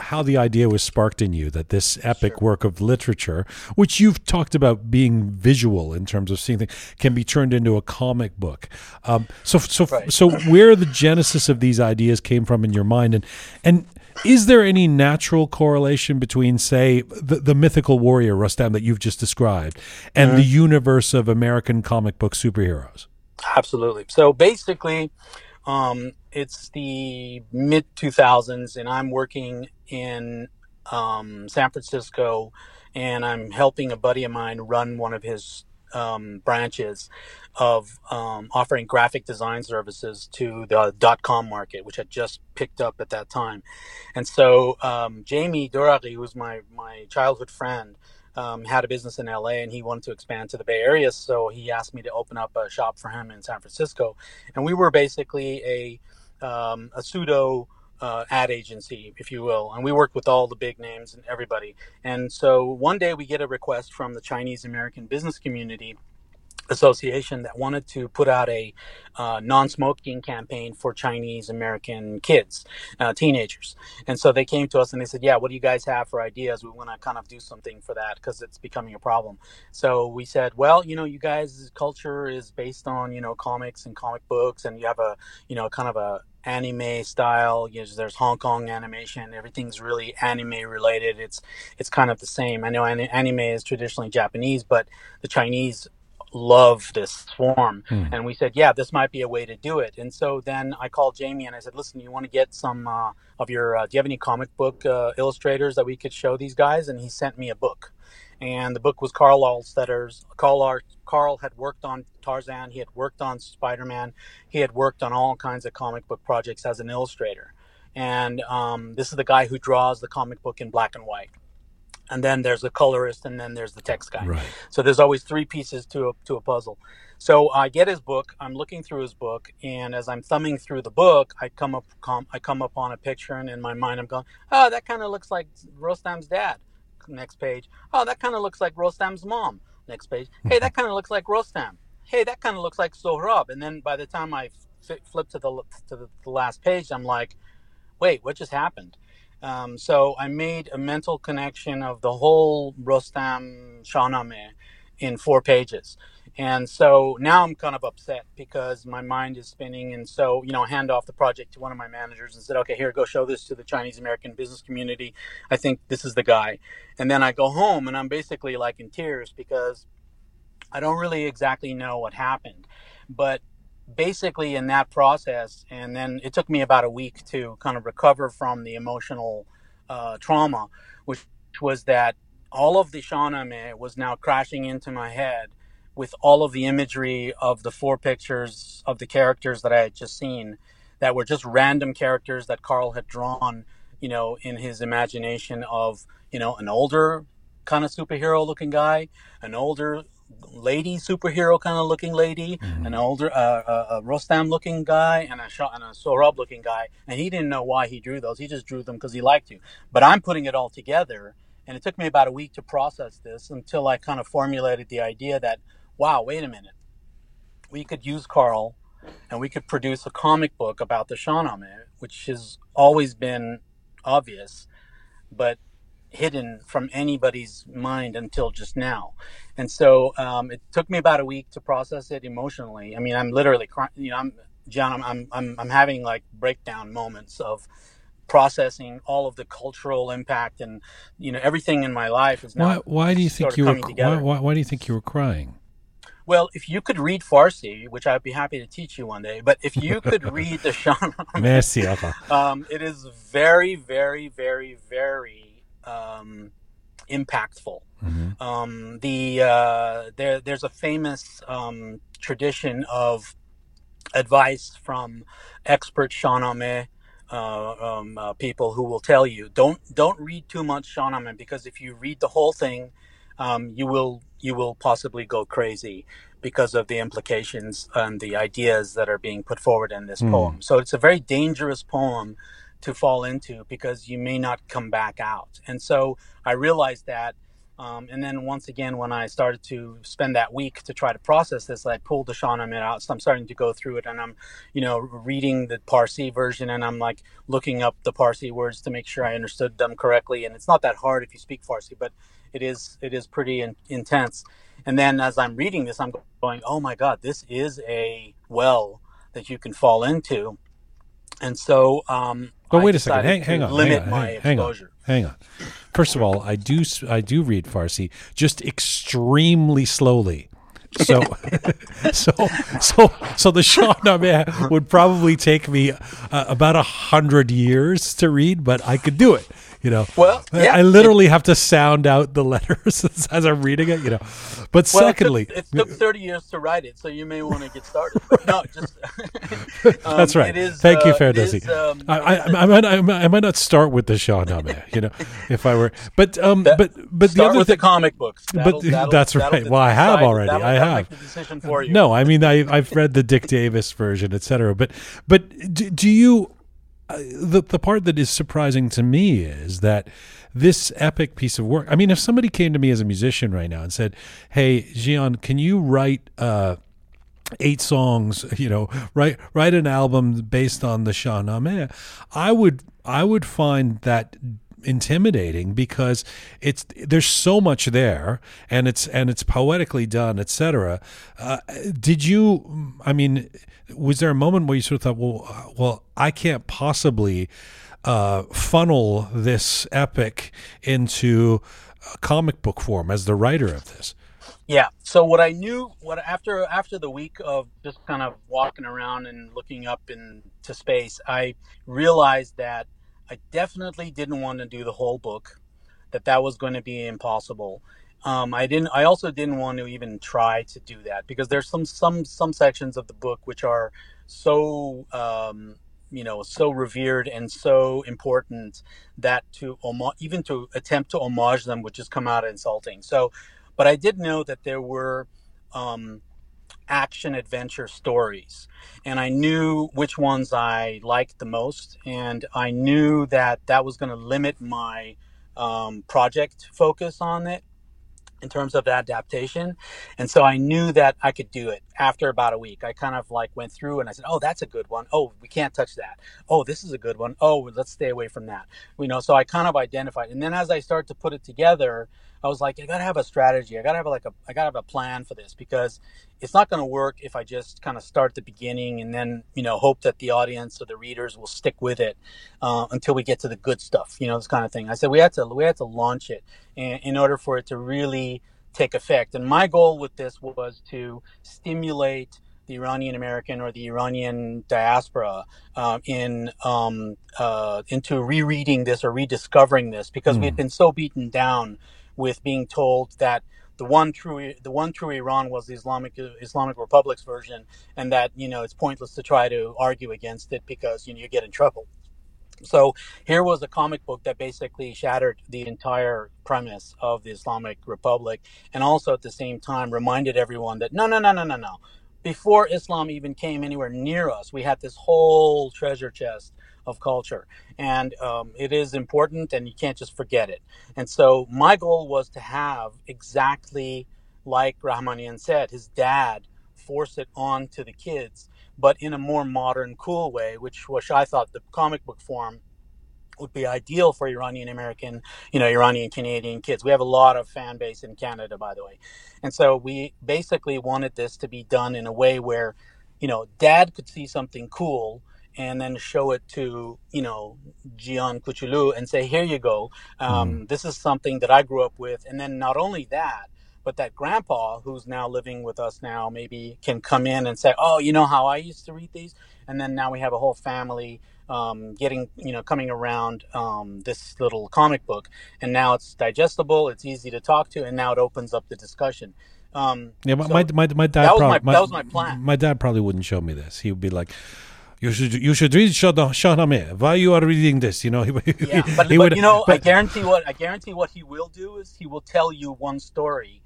[SPEAKER 1] how the idea was sparked in you that this epic work of literature, which you've talked about being visual in terms of seeing things, can be turned into a comic book. Um, so, so,
[SPEAKER 4] Right.
[SPEAKER 1] so, where the genesis of these ideas came from in your mind, and and is there any natural correlation between, say, the, the mythical warrior Rustam that you've just described, and the universe of American comic book superheroes?
[SPEAKER 4] Absolutely. So basically, um, it's the mid 2000s, and I'm working in um, San Francisco, and I'm helping a buddy of mine run one of his um, branches of um, offering graphic design services to the dot com market, which had just picked up at that time. And so um, Jamie Durari, who's my, my childhood friend, um, had a business in LA and he wanted to expand to the Bay Area. So he asked me to open up a shop for him in San Francisco. And we were basically a, um, a pseudo uh, ad agency, if you will. And we worked with all the big names and everybody. And so one day we get a request from the Chinese American business community association that wanted to put out a uh, non-smoking campaign for Chinese American kids, uh, teenagers, and so they came to us and they said, "Yeah, what do you guys have for ideas? We want to kind of do something for that because it's becoming a problem." So we said, "Well, you know, you guys' culture is based on you know comics and comic books, and you have a you know kind of a anime style. You know, there's Hong Kong animation. Everything's really anime related. It's it's kind of the same. I know anime is traditionally Japanese, but the Chinese love this form. Hmm. And we said, yeah, this might be a way to do it. And so then I called Jamie and I said, listen, you want to get some uh, of your, uh, do you have any comic book uh, illustrators that we could show these guys? And he sent me a book. And the book was Karl Altstaetter's. Karl, Karl had worked on Tarzan. He had worked on Spider Man. He had worked on all kinds of comic book projects as an illustrator. And um, this is the guy who draws the comic book in black and white and then there's the colorist and then there's the text guy.
[SPEAKER 1] Right.
[SPEAKER 4] so there's always three pieces to a, to a puzzle. So i get his book i'm looking through his book and as i'm thumbing through the book i come up com, i come upon a picture and in my mind i'm going oh that kind of looks like rostam's dad. Next page oh that kind of looks like rostam's mom. Next page hey that kind of looks like rostam. Hey that kind of looks like sohrab. And then by the time i f- flip to the to the last page i'm like wait what just happened um, so I made a mental connection of the whole Rostam Shahnameh in four pages. And so now I'm kind of upset because my mind is spinning. And so, you know, I hand off the project to one of my managers and said, okay, here, go show this to the Chinese American business community. I think this is the guy. And then I go home and I'm basically like in tears because I don't really exactly know what happened. But basically in that process, and then it took me about a week to kind of recover from the emotional uh, trauma, which was that all of the Shahnameh was now crashing into my head with all of the imagery of the four pictures of the characters that I had just seen that were just random characters that Karl had drawn, you know, in his imagination of, you know, an older kind of superhero looking guy, an older lady superhero kind of looking lady, mm-hmm. an older uh, uh, a Rostam looking guy, and a Shah, and a Sohrab looking guy, and he didn't know why he drew those. He just drew them because he liked to. But I'm putting it all together, and it took me about a week to process this until I kind of formulated the idea that, wow, wait a minute, we could use Karl, and we could produce a comic book about the Shahnameh, which has always been obvious, but hidden from anybody's mind until just now. And so um, it took me about a week to process it emotionally. I mean, I'm literally crying. You know, I'm John. I'm I'm I'm having like breakdown moments of processing all of the cultural impact and you know everything in my life is now.
[SPEAKER 1] Why, why do you think you were? Why, why, why do you think you were crying?
[SPEAKER 4] Well, if you could read Farsi, which I'd be happy to teach you one day, but if you could read the Shahnameh, um, it is very, very, very, very um, impactful. Mm-hmm. Um, the uh, there there's a famous um, tradition of advice from expert Shahnameh uh, um, uh, people who will tell you don't don't read too much Shahnameh because if you read the whole thing, um, you will you will possibly go crazy because of the implications and the ideas that are being put forward in this mm. poem. So it's a very dangerous poem to fall into because you may not come back out. And so I realized that. Um, and then once again, when I started to spend that week to try to process this, I pulled the Shahnameh out. So I'm starting to go through it and I'm, you know, reading the Parsi version and I'm like looking up the Parsi words to make sure I understood them correctly. And it's not that hard if you speak Farsi, but it is, it is pretty in, intense. And then as I'm reading this, I'm going, oh my God, this is a well that you can fall into. And so, um,
[SPEAKER 1] but wait a second. Hang, hang on. Limit hang on, my hang, exposure. Hang on. Hang on. First of all, I do I do read Farsi just extremely slowly. So, so, so, so the Shahnameh would probably take me uh, about a hundred years to read, but I could do it. You know,
[SPEAKER 4] Well,
[SPEAKER 1] I-
[SPEAKER 4] yeah,
[SPEAKER 1] I literally have to sound out the letters as I'm reading it. You know, but
[SPEAKER 4] Well,
[SPEAKER 1] secondly,
[SPEAKER 4] it took, it took 30 years to write it, so you may want to get started. But no, just um,
[SPEAKER 1] that's right.
[SPEAKER 4] Is,
[SPEAKER 1] Thank you,
[SPEAKER 4] uh, it
[SPEAKER 1] Ferdowsi.
[SPEAKER 4] um,
[SPEAKER 1] I, I, I, might, I, might, not start with the Shahnameh, you know, if I were, but um,
[SPEAKER 4] That-
[SPEAKER 1] but but the
[SPEAKER 4] start
[SPEAKER 1] other
[SPEAKER 4] with
[SPEAKER 1] thing,
[SPEAKER 4] the comic books. That'll-
[SPEAKER 1] But
[SPEAKER 4] that'll-
[SPEAKER 1] that's
[SPEAKER 4] that'll
[SPEAKER 1] right. Well, I have already.
[SPEAKER 4] that'll-
[SPEAKER 1] I have.
[SPEAKER 4] Make the decision for you.
[SPEAKER 1] No, I mean I I've read the Dick Davis version, etc. But but do, do you the the part that is surprising to me is that this epic piece of work. I mean, if somebody came to me as a musician right now and said, "Hey, Jian, can you write?" Uh, eight songs you know write write an album based on the Shahnameh I would I would find that intimidating because it's there's so much there and it's and it's poetically done etc uh, did you I mean was there a moment where you sort of thought well well I can't possibly uh, funnel this epic into a comic book form as the writer of this
[SPEAKER 4] Yeah. So what I knew, what after after the week of just kind of walking around and looking up into space, I realized that I definitely didn't want to do the whole book. That that was going to be impossible. Um, I didn't. I also didn't want to even try to do that because there's some some some sections of the book which are so um, you know so revered and so important that to even to attempt to homage them would just come out insulting. So but I did know that there were um, action adventure stories, and I knew which ones I liked the most, and I knew that that was going to limit my um, project focus on it in terms of adaptation. And so I knew that I could do it after about a week. I kind of like went through and I said, "Oh, that's a good one. Oh, we can't touch that. Oh, this is a good one. Oh, let's stay away from that." You know, so I kind of identified. And then as I started to put it together, I was like, I got to have a strategy. I got to have like a I got to have a plan for this because it's not going to work if I just kind of start the beginning and then, you know, hope that the audience or the readers will stick with it uh, until we get to the good stuff, you know, this kind of thing. I said we had to we had to launch it in, in order for it to really take effect. And my goal with this was to stimulate the Iranian American or the Iranian diaspora uh, in um, uh, into rereading this or rediscovering this because we had been so beaten down with being told that the one true the one true Iran was the Islamic Islamic Republic's version, and that you know it's pointless to try to argue against it because you know you get in trouble. So here was a comic book that basically shattered the entire premise of the Islamic Republic, and also at the same time reminded everyone that no, no, no, no, no, no. Before Islam even came anywhere near us, we had this whole treasure chest of culture, and um, it is important, and you can't just forget it. And so my goal was to have exactly like Rahmanian said, his dad force it on to the kids but in a more modern, cool way, which which I thought the comic book form would be ideal for Iranian American, you know, Iranian Canadian kids. We have a lot of fan base in Canada, by the way, and so we basically wanted this to be done in a way where, you know, Dad could see something cool and then show it to you know Jian Kuchulu and say, "Here you go. Um, This is something that I grew up with." And then not only that, but that grandpa who's now living with us now maybe can come in and say, "Oh, you know how I used to read these," and then now we have a whole family um, getting you know coming around um, this little comic book, and now it's digestible, it's easy to talk to, and now it opens up the discussion. Um,
[SPEAKER 1] Yeah, my
[SPEAKER 4] so
[SPEAKER 1] my, my, my dad
[SPEAKER 4] that was
[SPEAKER 1] probably
[SPEAKER 4] my- that was my plan.
[SPEAKER 1] My dad probably wouldn't show me this. He would be like, "You should you should read Shah- Shahnameh. Why you are reading this?" You know, he,
[SPEAKER 4] yeah, but,
[SPEAKER 1] he
[SPEAKER 4] but
[SPEAKER 1] would-
[SPEAKER 4] you know, I guarantee what I guarantee what he will do is he will tell you one story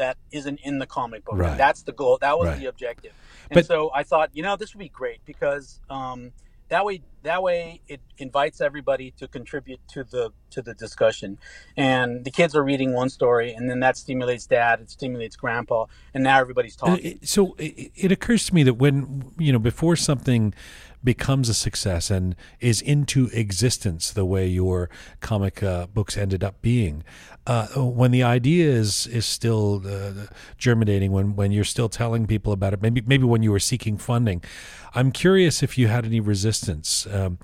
[SPEAKER 4] that isn't in the comic book.
[SPEAKER 1] Right.
[SPEAKER 4] That's the goal. That was
[SPEAKER 1] Right.
[SPEAKER 4] the objective. And
[SPEAKER 1] But-
[SPEAKER 4] so I thought, you know, this would be great because um, that way that way it invites everybody to contribute to the to the discussion. And the kids are reading one story, and then that stimulates dad, it stimulates grandpa, and now everybody's talking.
[SPEAKER 1] it- so it, it occurs to me that when you know before something becomes a success and is into existence the way your comic uh, books ended up being. Uh, when the idea is is still uh, germinating when when you're still telling people about it maybe maybe when you were seeking funding I'm curious if you had any resistance um,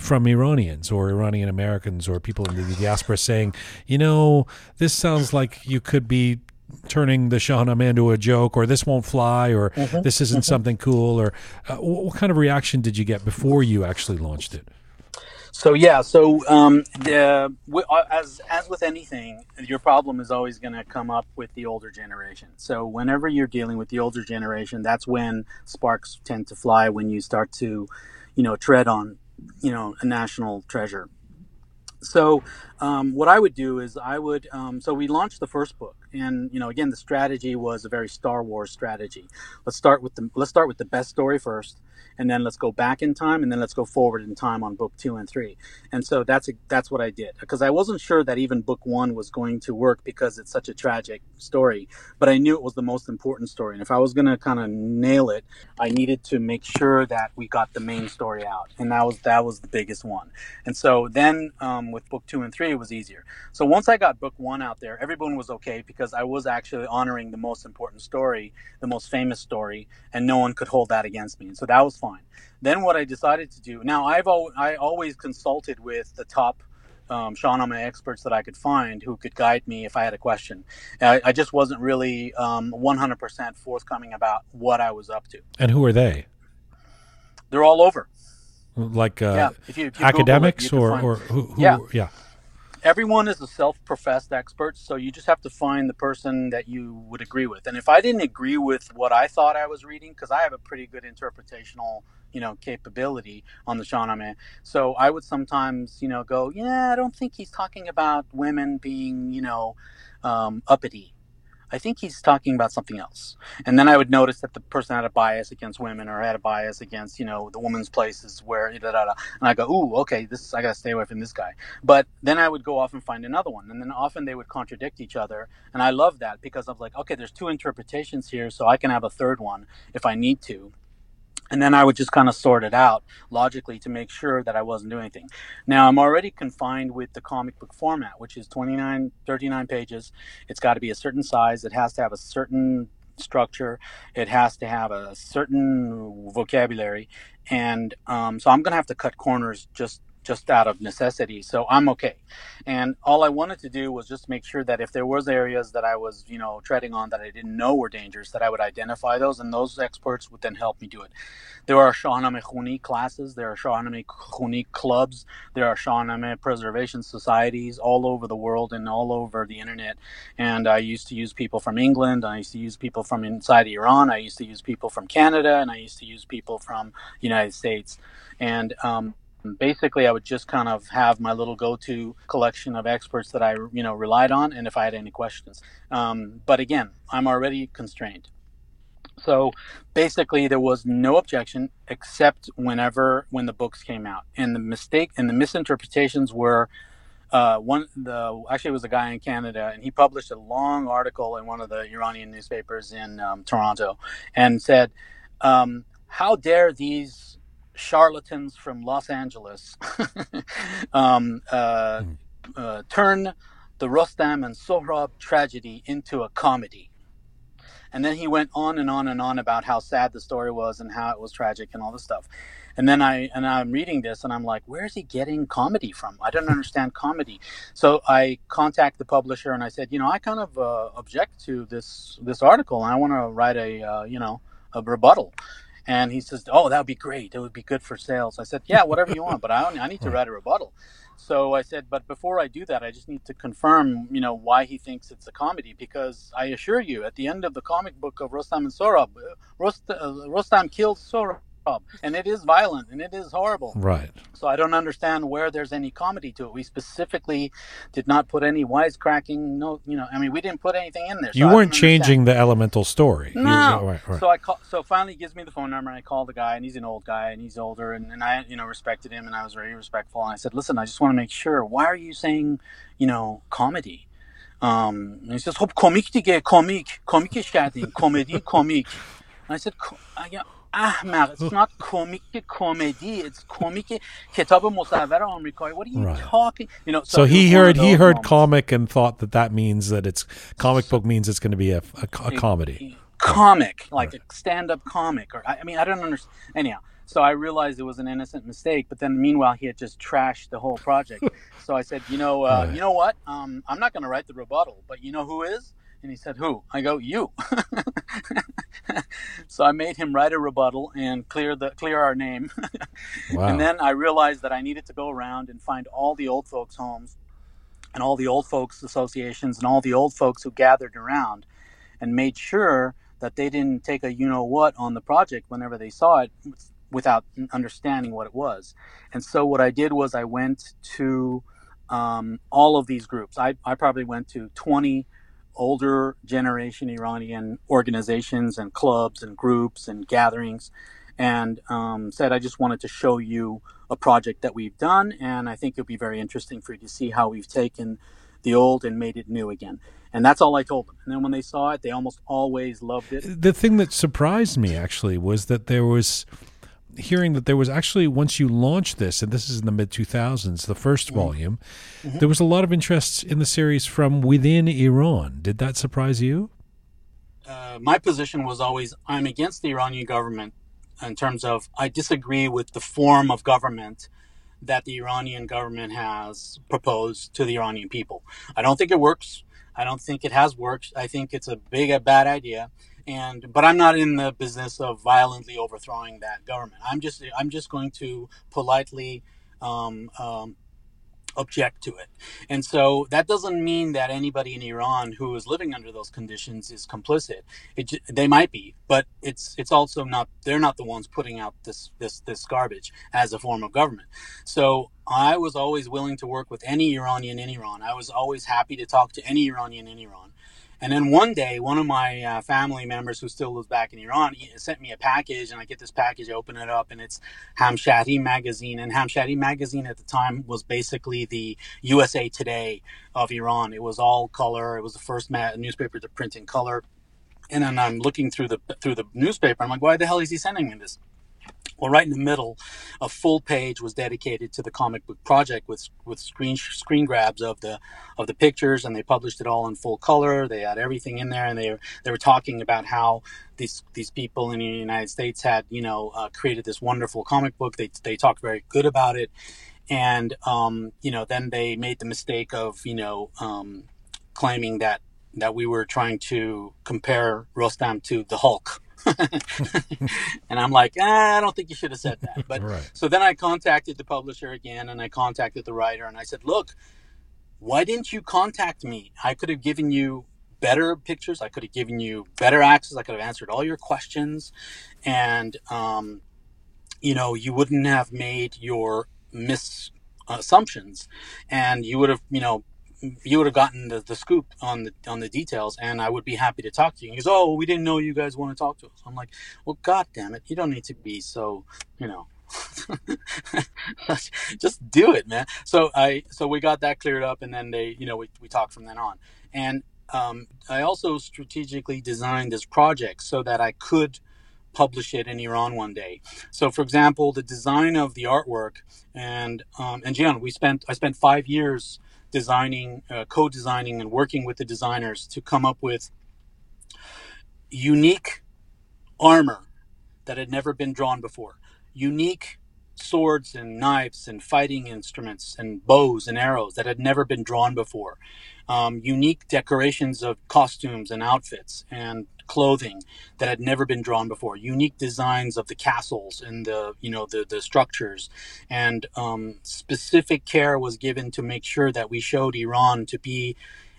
[SPEAKER 1] from Iranians or Iranian Americans or people in the diaspora saying you know this sounds like you could be turning the Shahnameh into a joke, or this won't fly, or
[SPEAKER 4] Mm-hmm.
[SPEAKER 1] this isn't something cool, or uh, what, what kind of reaction did you get before you actually launched it?
[SPEAKER 4] So yeah, so um, the, uh, as as with anything, your problem is always going to come up with the older generation. So whenever you're dealing with the older generation, that's when sparks tend to fly. When you start to, you know, tread on, you know, a national treasure. So um, what I would do is I would um, so we launched the first book, and you know, again, the strategy was a very Star Wars strategy. Let's start with the let's start with the best story first, and then let's go back in time, and then let's go forward in time on book two and three. And so that's that's what I did because I wasn't sure that even book one was going to work because it's such a tragic story, but I knew it was the most important story, and if I was going to kind of nail it, I needed to make sure that we got the main story out, and that was that was the biggest one. And so then um, with book two and three, it was easier. So once I got book one out there, everyone was okay because I was actually honoring the most important story, the most famous story, and no one could hold that against me. And so that was fine. Then what I decided to do now, I've al- I always consulted with the top. Um, Shahnameh experts that I could find who could guide me if I had a question. I, I just wasn't really um, 100% forthcoming about what I was up to.
[SPEAKER 1] And who are they?
[SPEAKER 4] They're all over.
[SPEAKER 1] Like uh,
[SPEAKER 4] yeah, if you, if you it,
[SPEAKER 1] academics
[SPEAKER 4] you
[SPEAKER 1] or, or who, who?
[SPEAKER 4] Yeah.
[SPEAKER 1] yeah.
[SPEAKER 4] Everyone is a self-professed expert so you just have to find the person that you would agree with. And if i didn't agree with what i thought i was reading because i have a pretty good interpretational you know capability on the shahnameh so i would sometimes you know go yeah i don't think he's talking about women being you know um, uppity I think he's talking about something else. And then I would notice that the person had a bias against women or had a bias against, you know, the woman's places where, da, da, da. and I go, ooh, okay, this I got to stay away from this guy. But then I would go off and find another one. And then often they would contradict each other. And I love that because I'm like, okay, there's two interpretations here, so I can have a third one if I need to. And then I would just kind of sort it out logically to make sure that I wasn't doing anything. Now, I'm already confined with the comic book format, which is 29, 39 pages. It's got to be a certain size. It has to have a certain structure. It has to have a certain vocabulary. And um, so I'm going to have to cut corners just just out of necessity. So I'm okay. And all I wanted to do was just make sure that if there was areas that I was, you know, treading on that I didn't know were dangerous, that I would identify those, and those experts would then help me do it. There are Shahnameh Khuni classes, there are Shahnameh Khuni clubs, there are Shahnameh preservation societies all over the world and all over the internet. And I used to use people from England, I used to use people from inside Iran, I used to use people from Canada, and I used to use people from United States. And um, basically i would just kind of have my little go-to collection of experts that i you know relied on and if i had any questions. Um, but again i'm already constrained. So basically there was no objection except whenever when the books came out. And the mistake and the misinterpretations were uh, one the actually it was a guy in Canada and he published a long article in one of the Iranian newspapers in um, Toronto and said um, how dare these charlatans from Los Angeles um, uh, uh, turn the Rostam and Sohrab tragedy into a comedy. And then he went on and on and on about how sad the story was and how it was tragic and all this stuff. And then I and I'm reading this and I'm like, where is he getting comedy from? I don't understand comedy. So I contact the publisher and I said, you know, I kind of uh, object to this this article and I want to write a uh, you know a rebuttal. And he says, "Oh, that would be great. It would be good for sales." I said, "Yeah, whatever you want, but I only, I need to write a rebuttal." So I said, "But before I do that, I just need to confirm, you know, why he thinks it's a comedy because I assure you, at the end of the comic book of Rostam and Sohrab, uh, Rost, uh, Rostam kills Sohrab, and it is violent and it is horrible.
[SPEAKER 1] Right.
[SPEAKER 4] So I don't understand where there's any comedy to it. We specifically did not put any wisecracking. No, you know, I mean, we didn't put anything in there. so
[SPEAKER 1] You
[SPEAKER 4] I don't
[SPEAKER 1] weren't
[SPEAKER 4] understand.
[SPEAKER 1] changing the elemental story. You-
[SPEAKER 4] No.
[SPEAKER 1] right, right.
[SPEAKER 4] So I call. So finally, he gives me the phone number, and I call the guy, and he's an old guy, and he's older, and, and I, you know, respected him, and I was very respectful, and I said, "Listen, I just want to make sure. Why are you saying, you know, comedy?" Um, and he says, "خب کمیک دیگه کمیک کمیکش کردیم کمدی کمیک." And I said, "Co- I- yeah, احمق it's not comic comedy it's comic کتاب مصور آمریکایی what are you
[SPEAKER 1] Right.
[SPEAKER 4] talking you know
[SPEAKER 1] So
[SPEAKER 4] it
[SPEAKER 1] he
[SPEAKER 4] was one
[SPEAKER 1] heard
[SPEAKER 4] of
[SPEAKER 1] he
[SPEAKER 4] those
[SPEAKER 1] heard
[SPEAKER 4] moments.
[SPEAKER 1] comic and thought that that means that it's comic book means it's going to be a, a, a comedy.
[SPEAKER 4] comic, like a stand-up comic, or I I mean, I don't understand. Anyhow, so I realized it was an innocent mistake, but then meanwhile he had just trashed the whole project. so I said, you know, uh,
[SPEAKER 1] Right.
[SPEAKER 4] you know what? Um, I'm not going to write the rebuttal, but you know who is? And he said, who? I go, you. so I made him write a rebuttal and clear the clear our name.
[SPEAKER 1] Wow.
[SPEAKER 4] And then I realized that I needed to go around and find all the old folks' homes and all the old folks associations and all the old folks who gathered around and made sure that they didn't take a you know what on the project whenever they saw it without understanding what it was. And so what I did was I went to um, all of these groups. I, I probably went to 20 older generation Iranian organizations and clubs and groups and gatherings and um, said, I just wanted to show you a project that we've done. And I think it'll be very interesting for you to see how we've taken the old and made it new again. And that's all I told them. And then when they saw it, they almost always loved it.
[SPEAKER 1] The thing that surprised me actually was that there was hearing that there was actually once you launched this, and this is in the mid 2000s, the 1st
[SPEAKER 4] Mm-hmm.
[SPEAKER 1] volume, there was a lot of interest in the series from within Iran. Did that surprise you?
[SPEAKER 4] uh, my position was always I'm against the Iranian government in terms of I disagree with the form of government that the Iranian government has proposed to the Iranian people. I don't think it works. I don't think it has worked. I think it's a big a bad idea. And but I'm not in the business of violently overthrowing that government. I'm just I'm just going to politely um, um, object to it. And so that doesn't mean that anybody in Iran who is living under those conditions is complicit. It, they might be, but it's it's also not they're not the ones putting out this this this garbage as a form of government. So I was always willing to work with any Iranian in Iran. I was always happy to talk to any Iranian in Iran. And then one day, one of my uh, family members who still lives back in Iran sent me a package, and I get this package, I open it up, and it's Hamshahri magazine. And Hamshahri magazine at the time was basically the USA Today of Iran. It was all color. It was the first ma- newspaper to print in color. And then I'm looking through the through the newspaper. I'm like, why the hell is he sending me this? Well, right in the middle, a full page was dedicated to the comic book project with with screen screen grabs of the of the pictures, and they published it all in full color. They had everything in there, and they they were talking about how these these people in the United States had you know uh, created this wonderful comic book. They they talked very good about it, and um, you know then they made the mistake of you know um, claiming that that we were trying to compare Rostam to the Hulk. and I'm like, ah, I don't think you should have said that. But
[SPEAKER 1] Right.
[SPEAKER 4] so then I contacted the publisher again and I contacted the writer and I said, look, why didn't you contact me? I could have given you better pictures. I could have given you better access. I could have answered all your questions. And, um, you know, you wouldn't have made your misassumptions and you would have, you know, you would have gotten the, the scoop on the on the details and I would be happy to talk to you. He goes, Oh, we didn't know you guys want to talk to us. I'm like, Well god damn it, you don't need to be so, you know just do it, man. So I so we got that cleared up and then they, you know, we, we talked from then on. And um, I also strategically designed this project so that I could publish it in Iran one day. So, for example, the design of the artwork and um, and Jian, we spent I spent five years designing, uh, co-designing, and working with the designers to come up with unique armor that had never been drawn before, unique swords and knives and fighting instruments and bows and arrows that had never been drawn before, um, unique decorations of costumes and outfits and clothing that had never been drawn before, unique designs of the castles and the you know the the structures, and um, specific care was given to make sure that we showed Iran to be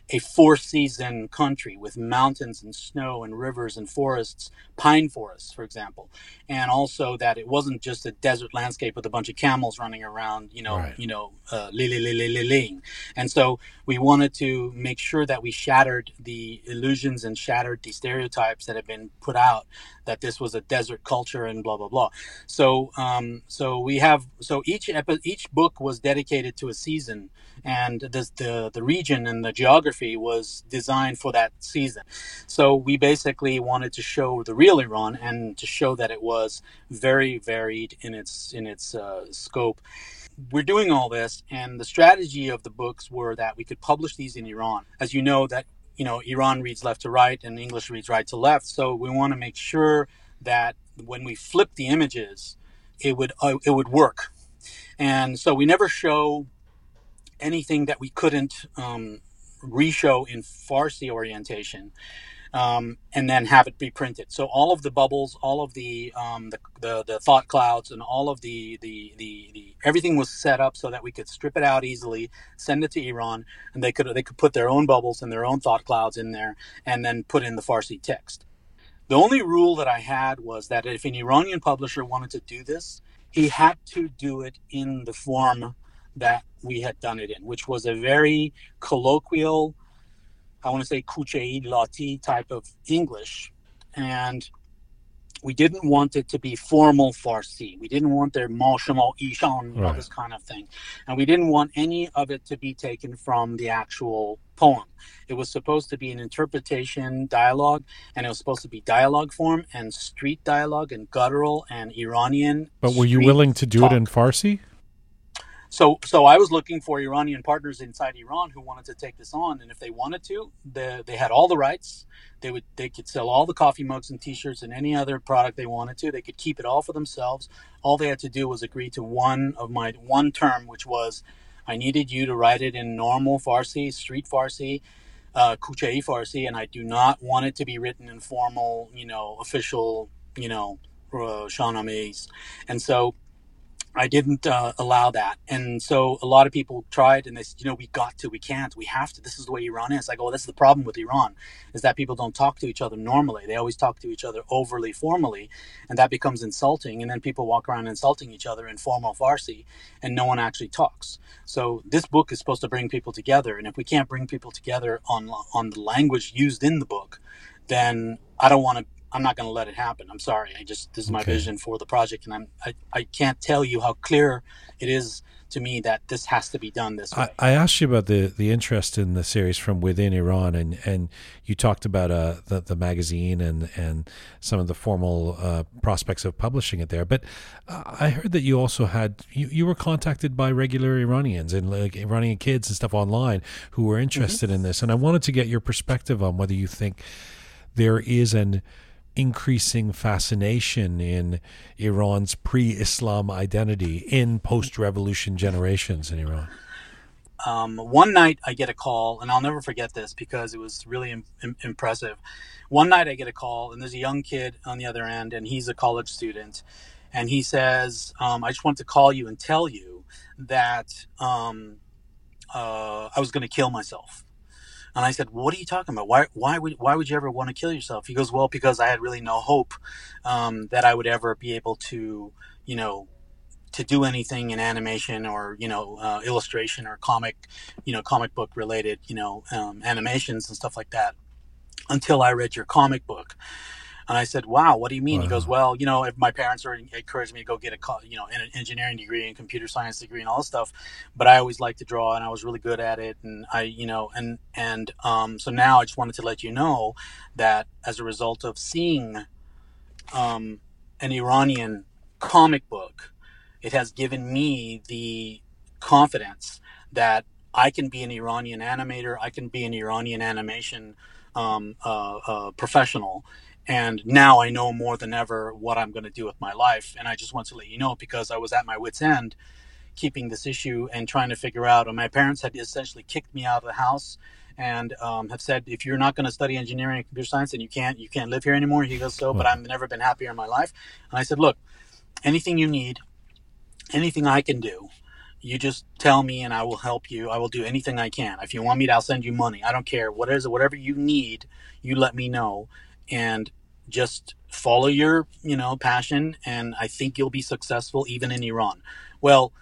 [SPEAKER 4] a four season country with mountains and snow and rivers and forests, pine forests, for example. And also that it wasn't just a desert landscape with a bunch of camels running around, you know,
[SPEAKER 1] Right.
[SPEAKER 4] you know, uh, li- li- li- li- li- ling. And so we wanted to make sure that we shattered the illusions and shattered the stereotypes that have been put out that this was a desert culture and blah blah blah. So um, so we have so each epi- each book was dedicated to a season, and the, the the region and the geography was designed for that season. So we basically wanted to show the real Iran and to show that it was very varied in its in its uh, scope. We're doing all this, and the strategy of the books were that we could publish these in Iran. As you know, that you know Iran reads left to right and English reads right to left. So we want to make sure that when we flip the images, it would uh, it would work. And so we never show anything that we couldn't um, re-show in Farsi orientation. um, and then have it be printed. So all of the bubbles, all of the, um, the, the the thought clouds, and all of the, the the the everything was set up so that we could strip it out easily, send it to Iran, and they could they could put their own bubbles and their own thought clouds in there, and then put in the Farsi text. The only rule that I had was that if an Iranian publisher wanted to do this, he had to do it in the form that we had done it in, which was a very colloquial I want to say Kuchei Lati type of English. And we didn't want it to be formal Farsi. We didn't want their Mashama Ishan, right. all this kind of thing. And we didn't want any of it to be taken from the actual poem. It was supposed to be an interpretation dialogue, and it was supposed to be dialogue form and street dialogue and guttural and Iranian.
[SPEAKER 1] But were you willing to do talk. it in Farsi?
[SPEAKER 4] So, so I was looking for Iranian partners inside Iran who wanted to take this on, and if they wanted to, they, they had all the rights. They would they could sell all the coffee mugs and T-shirts and any other product they wanted to. They could keep it all for themselves. All they had to do was agree to one of my one term, which was, I needed you to write it in normal Farsi, street Farsi, uh, Farsi, and I do not want it to be written in formal, you know, official, you know, uh. And so I didn't uh, allow that. And so a lot of people tried and they said, you know, we got to, we can't, we have to. This is the way Iran is. I go, well, this is the problem with Iran is that people don't talk to each other normally. They always talk to each other overly formally and that becomes insulting. And then people walk around insulting each other in formal Farsi and no one actually talks. So this book is supposed to bring people together. And if we can't bring people together on, on the language used in the book, then I don't want to I'm not going to let it happen. I'm sorry. I just this is my okay. vision for the project, and I'm I, I can't tell you how clear it is to me that this has to be done this way.
[SPEAKER 1] I, I asked you about the the interest in the series from within Iran, and and you talked about uh the, the magazine and and some of the formal uh, prospects of publishing it there. But uh, I heard that you also had you, you were contacted by regular Iranians and like Iranian kids and stuff online who were interested mm-hmm. in this, and I wanted to get your perspective on whether you think there is an increasing fascination in Iran's pre Islam identity in post revolution generations in Iran?
[SPEAKER 4] Um, one night I get a call, and I'll never forget this because it was really Im- impressive. One night I get a call, and there's a young kid on the other end, and he's a college student. And he says, um, I just want to call you and tell you that um, uh, I was going to kill myself. And I said, "What are you talking about? Why why would why would you ever want to kill yourself?" He goes, "Well, because I had really no hope um, that I would ever be able to, you know." to do anything in animation or you know uh, illustration or comic you know comic book related you know um, animations and stuff like that until i read your comic book and I said, "Wow, what do you mean?" Wow. He goes, "Well, you know, if my parents were encouraged me to go get a you know an engineering degree and computer science degree and all this stuff, but I always liked to draw and I was really good at it, and I you know and and um, so now I just wanted to let you know that as a result of seeing um, an Iranian comic book, it has given me the confidence that I can be an Iranian animator, I can be an Iranian animation um, uh, uh, professional." And now I know more than ever what I'm going to do with my life. And I just want to let you know because I was at my wits' end keeping this issue and trying to figure out. And my parents had essentially kicked me out of the house and um, have said, if you're not going to study engineering and computer science, then you can't you can't live here anymore. He goes, so, but I've never been happier in my life. And I said, look, anything you need, anything I can do, you just tell me and I will help you. I will do anything I can. If you want me to, I'll send you money. I don't care. What is it? Whatever you need, you let me know. And just follow your you know passion and i think you'll be successful even in iran. Well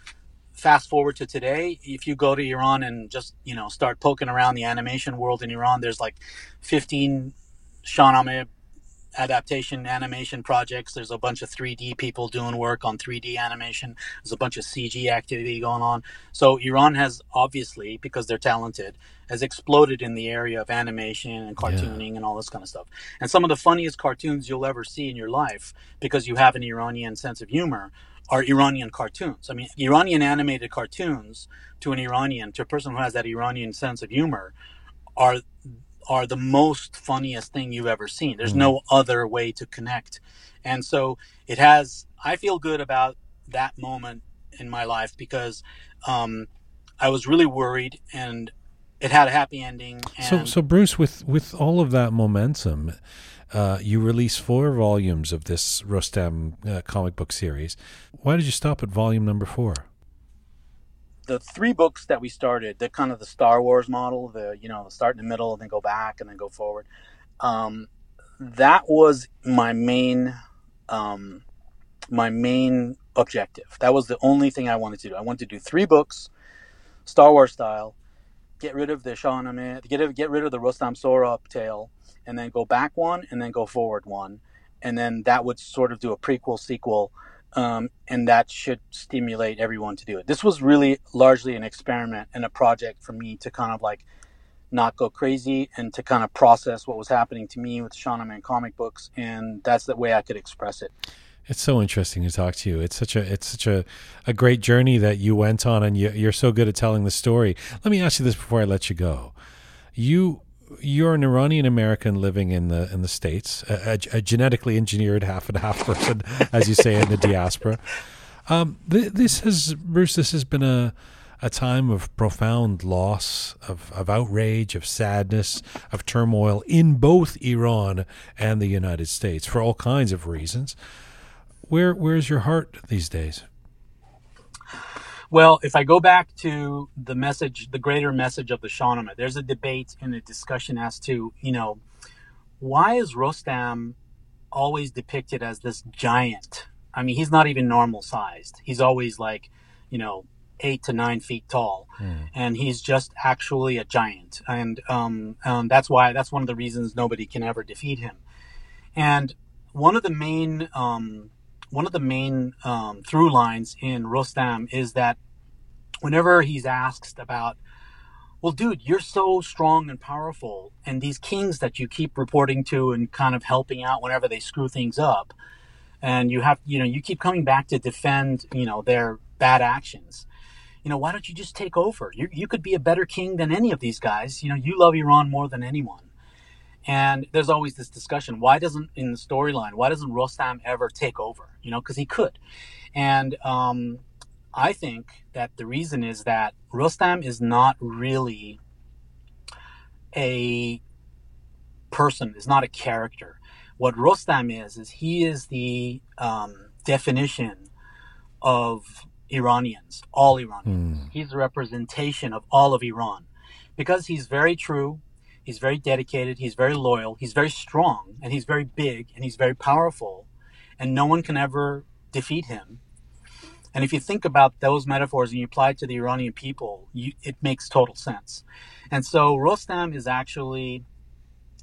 [SPEAKER 4] fast forward to today if you go to iran and just you know start poking around the animation world in iran there's like 15 shahnameh adaptation animation projects. There's a bunch of 3D people doing work on 3D animation. There's a bunch of CG activity going on. So Iran has obviously, because they're talented, has exploded in the area of animation and cartooning yeah. and all this kind of stuff. And some of the funniest cartoons you'll ever see in your life, because you have an Iranian sense of humor, are Iranian cartoons. I mean, Iranian animated cartoons to an Iranian, to a person who has that Iranian sense of humor, are are the most funniest thing you've ever seen. There's mm-hmm. no other way to connect. And so it has, I feel good about that moment in my life because um, I was really worried and it had a happy ending.
[SPEAKER 1] So, so Bruce, with with all of that momentum, uh, you release four volumes of this Rostam uh, comic book series. Why did you stop at volume number four?
[SPEAKER 4] The three books that we started, the kind of the Star Wars model, the you know start in the middle and then go back and then go forward. Um, that was my main, um, my main objective. That was the only thing I wanted to do. I wanted to do three books, Star Wars style, get rid of the Shahnameh, get get rid of the Rostam Sohrab tale, and then go back one and then go forward one, and then that would sort of do a prequel sequel um, and that should stimulate everyone to do it. This was really largely an experiment and a project for me to kind of like not go crazy and to kind of process what was happening to me with Shahnameh comic books, and that's the way I could express it.
[SPEAKER 1] It's so interesting to talk to you. It's such a it's such a, a great journey that you went on, and you, you're so good at telling the story. Let me ask you this before I let you go. You you're an Iranian American living in the in the states, a, a, a, genetically engineered half and half person, as you say in the diaspora. Um, th- this has Bruce. This has been a a time of profound loss, of, of outrage, of sadness, of turmoil in both Iran and the United States for all kinds of reasons. Where where's your heart these days?
[SPEAKER 4] Well, if I go back to the message, the greater message of the Shahnameh, there's a debate and a discussion as to, you know, why is Rostam always depicted as this giant? I mean, he's not even normal sized. He's always like, you know, eight to nine feet tall, mm. and he's just actually a giant. And um, um, that's why that's one of the reasons nobody can ever defeat him. And one of the main um, one of the main um, through lines in Rostam is that whenever he's asked about, well, dude, you're so strong and powerful, and these kings that you keep reporting to and kind of helping out whenever they screw things up, and you have, you know, you keep coming back to defend, you know, their bad actions. You know, why don't you just take over? You, you could be a better king than any of these guys. You know, you love Iran more than anyone. And there's always this discussion. Why doesn't in the storyline? Why doesn't Rostam ever take over? You know, because he could. And um, I think that the reason is that Rostam is not really a person. Is not a character. What Rostam is is he is the um, definition of Iranians, all Iranians. Mm. He's the representation of all of Iran because he's very true He's very dedicated. He's very loyal. He's very strong and he's very big and he's very powerful and no one can ever defeat him. And if you think about those metaphors and you apply it to the Iranian people, you, it makes total sense. And so Rostam is actually,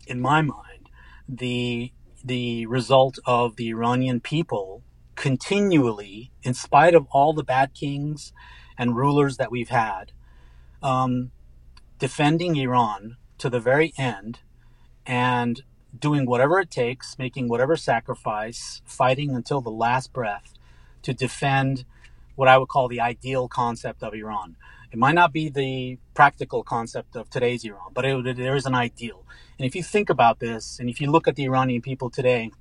[SPEAKER 4] in my mind, the the result of the Iranian people continually, in spite of all the bad kings and rulers that we've had, um, defending Iran to the very end and doing whatever it takes, making whatever sacrifice, fighting until the last breath to defend what I would call the ideal concept of Iran. It might not be the practical concept of today's Iran, but it, there is an ideal. And if you think about this, and if you look at the Iranian people today,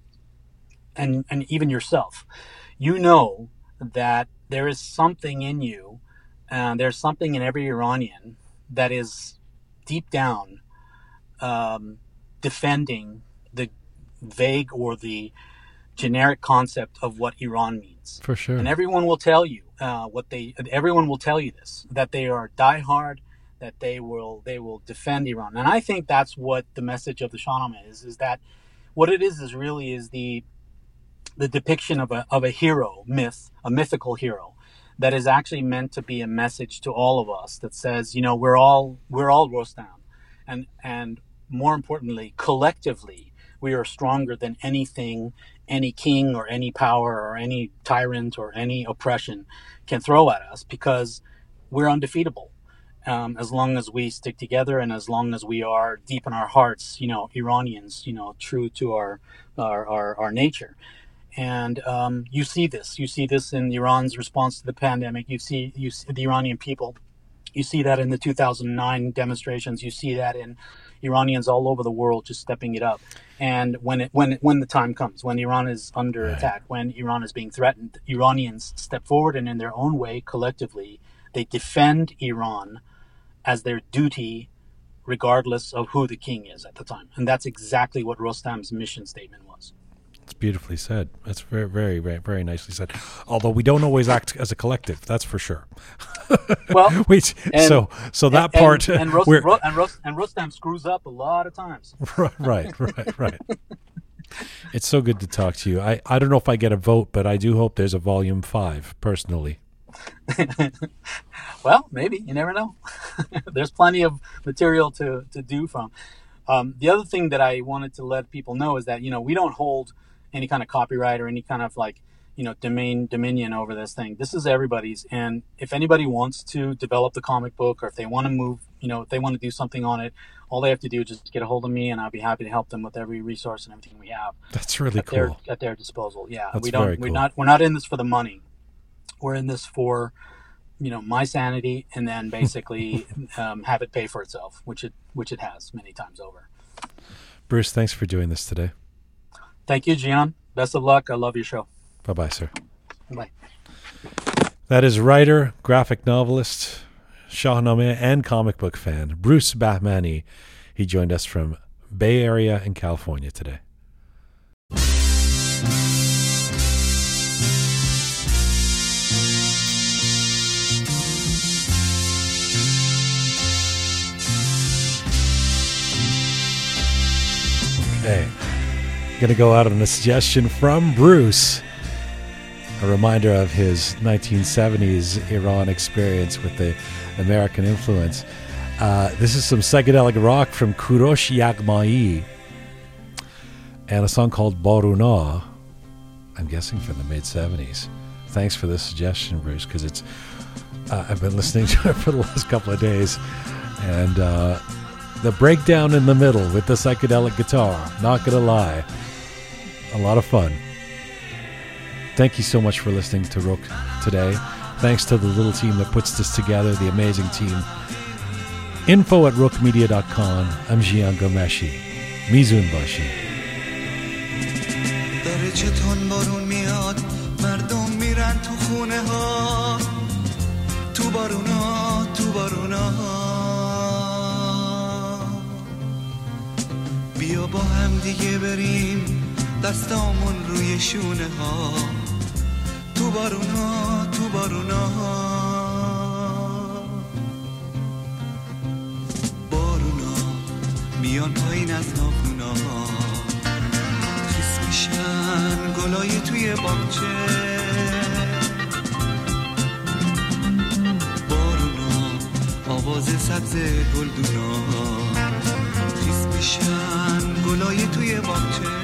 [SPEAKER 4] and, and even yourself, you know that there is something in you, and there's something in every Iranian that is deep down um, defending the vague or the generic concept of what Iran means.
[SPEAKER 1] For sure.
[SPEAKER 4] And everyone will tell you uh, what they. Everyone will tell you this that they are diehard, that they will they will defend Iran. And I think that's what the message of the Shahnameh is. Is that what it is is really is the the depiction of a of a hero myth, a mythical hero that is actually meant to be a message to all of us that says, you know, we're all we're all Rostam, and and more importantly, collectively, we are stronger than anything any king or any power or any tyrant or any oppression can throw at us because we're undefeatable. Um, as long as we stick together and as long as we are deep in our hearts, you know, Iranians, you know, true to our our, our, our nature. And um, you see this. You see this in Iran's response to the pandemic. You see, you see the Iranian people. You see that in the 2009 demonstrations. You see that in Iranians all over the world just stepping it up. And when it when when the time comes, when Iran is under right. attack, when Iran is being threatened, Iranians step forward and in their own way, collectively, they defend Iran as their duty regardless of who the king is at the time. And that's exactly what Rostam's mission statement was.
[SPEAKER 1] It's beautifully said. That's very, very, very, very nicely said. Although we don't always act as a collective, that's for sure.
[SPEAKER 4] Well,
[SPEAKER 1] Wait,
[SPEAKER 4] and-
[SPEAKER 1] so so that
[SPEAKER 4] and,
[SPEAKER 1] part
[SPEAKER 4] and, Ros-
[SPEAKER 1] we're-
[SPEAKER 4] Ro- and, and Rostam screws up a lot of times.
[SPEAKER 1] right, right, right. It's so good to talk to you. I, I don't know if I get a vote, but I do hope there's a volume five, personally.
[SPEAKER 4] Well, maybe you never know. There's plenty of material to to do from. Um, the other thing that I wanted to let people know is that you know we don't hold any kind of copyright or any kind of like you know domain dominion over this thing. This is everybody's, and if anybody wants to develop the comic book or if they want to move, you know, if they want to do something on it, all they have to do is just get a hold of me, and I'll be happy to help them with every resource and everything we have
[SPEAKER 1] That's really
[SPEAKER 4] at their
[SPEAKER 1] cool.
[SPEAKER 4] at their disposal. Yeah,
[SPEAKER 1] That's
[SPEAKER 4] we don't.
[SPEAKER 1] very
[SPEAKER 4] We're not. We're not in this for the money. We're in this for, you know, my sanity, and then basically um, have it pay for itself, which it which it has many times over.
[SPEAKER 1] Bruce, thanks for doing this today.
[SPEAKER 4] Thank you, Jian. Best of luck. I love your show.
[SPEAKER 1] Bye bye, sir.
[SPEAKER 4] Bye.
[SPEAKER 1] That is writer, graphic novelist, Shahnameh, and comic book fan Bruce Bahmani. He joined us from Bay Area in California today. Hey, gonna go out on a suggestion from Bruce. A reminder of his 1970s Iran experience with the American influence. Uh, this is some psychedelic rock from Kourosh Yaghmaei and a song called Baruna. I'm guessing from the mid 70s. Thanks for this suggestion, Bruce, because it's uh, I've been listening to it for the last couple of days, and uh, the breakdown in the middle with the psychedelic guitar. Not gonna lie, a lot of fun. Thank you so much for listening to Roqe today. Thanks to the little team that puts this together, the amazing team. Info at roqemedia.com. I'm Jian Ghomeshi. Mizun Bashi.
[SPEAKER 3] بیا با هم دیگه بریم دستامون روی شونه ها. تو بارونا تو بارونا بارونا میان پایین از ناخونا خیس میشن گلای توی باغچه. بارونا آواز سبز گلدونا. خیس میشن گلای توی باغچه.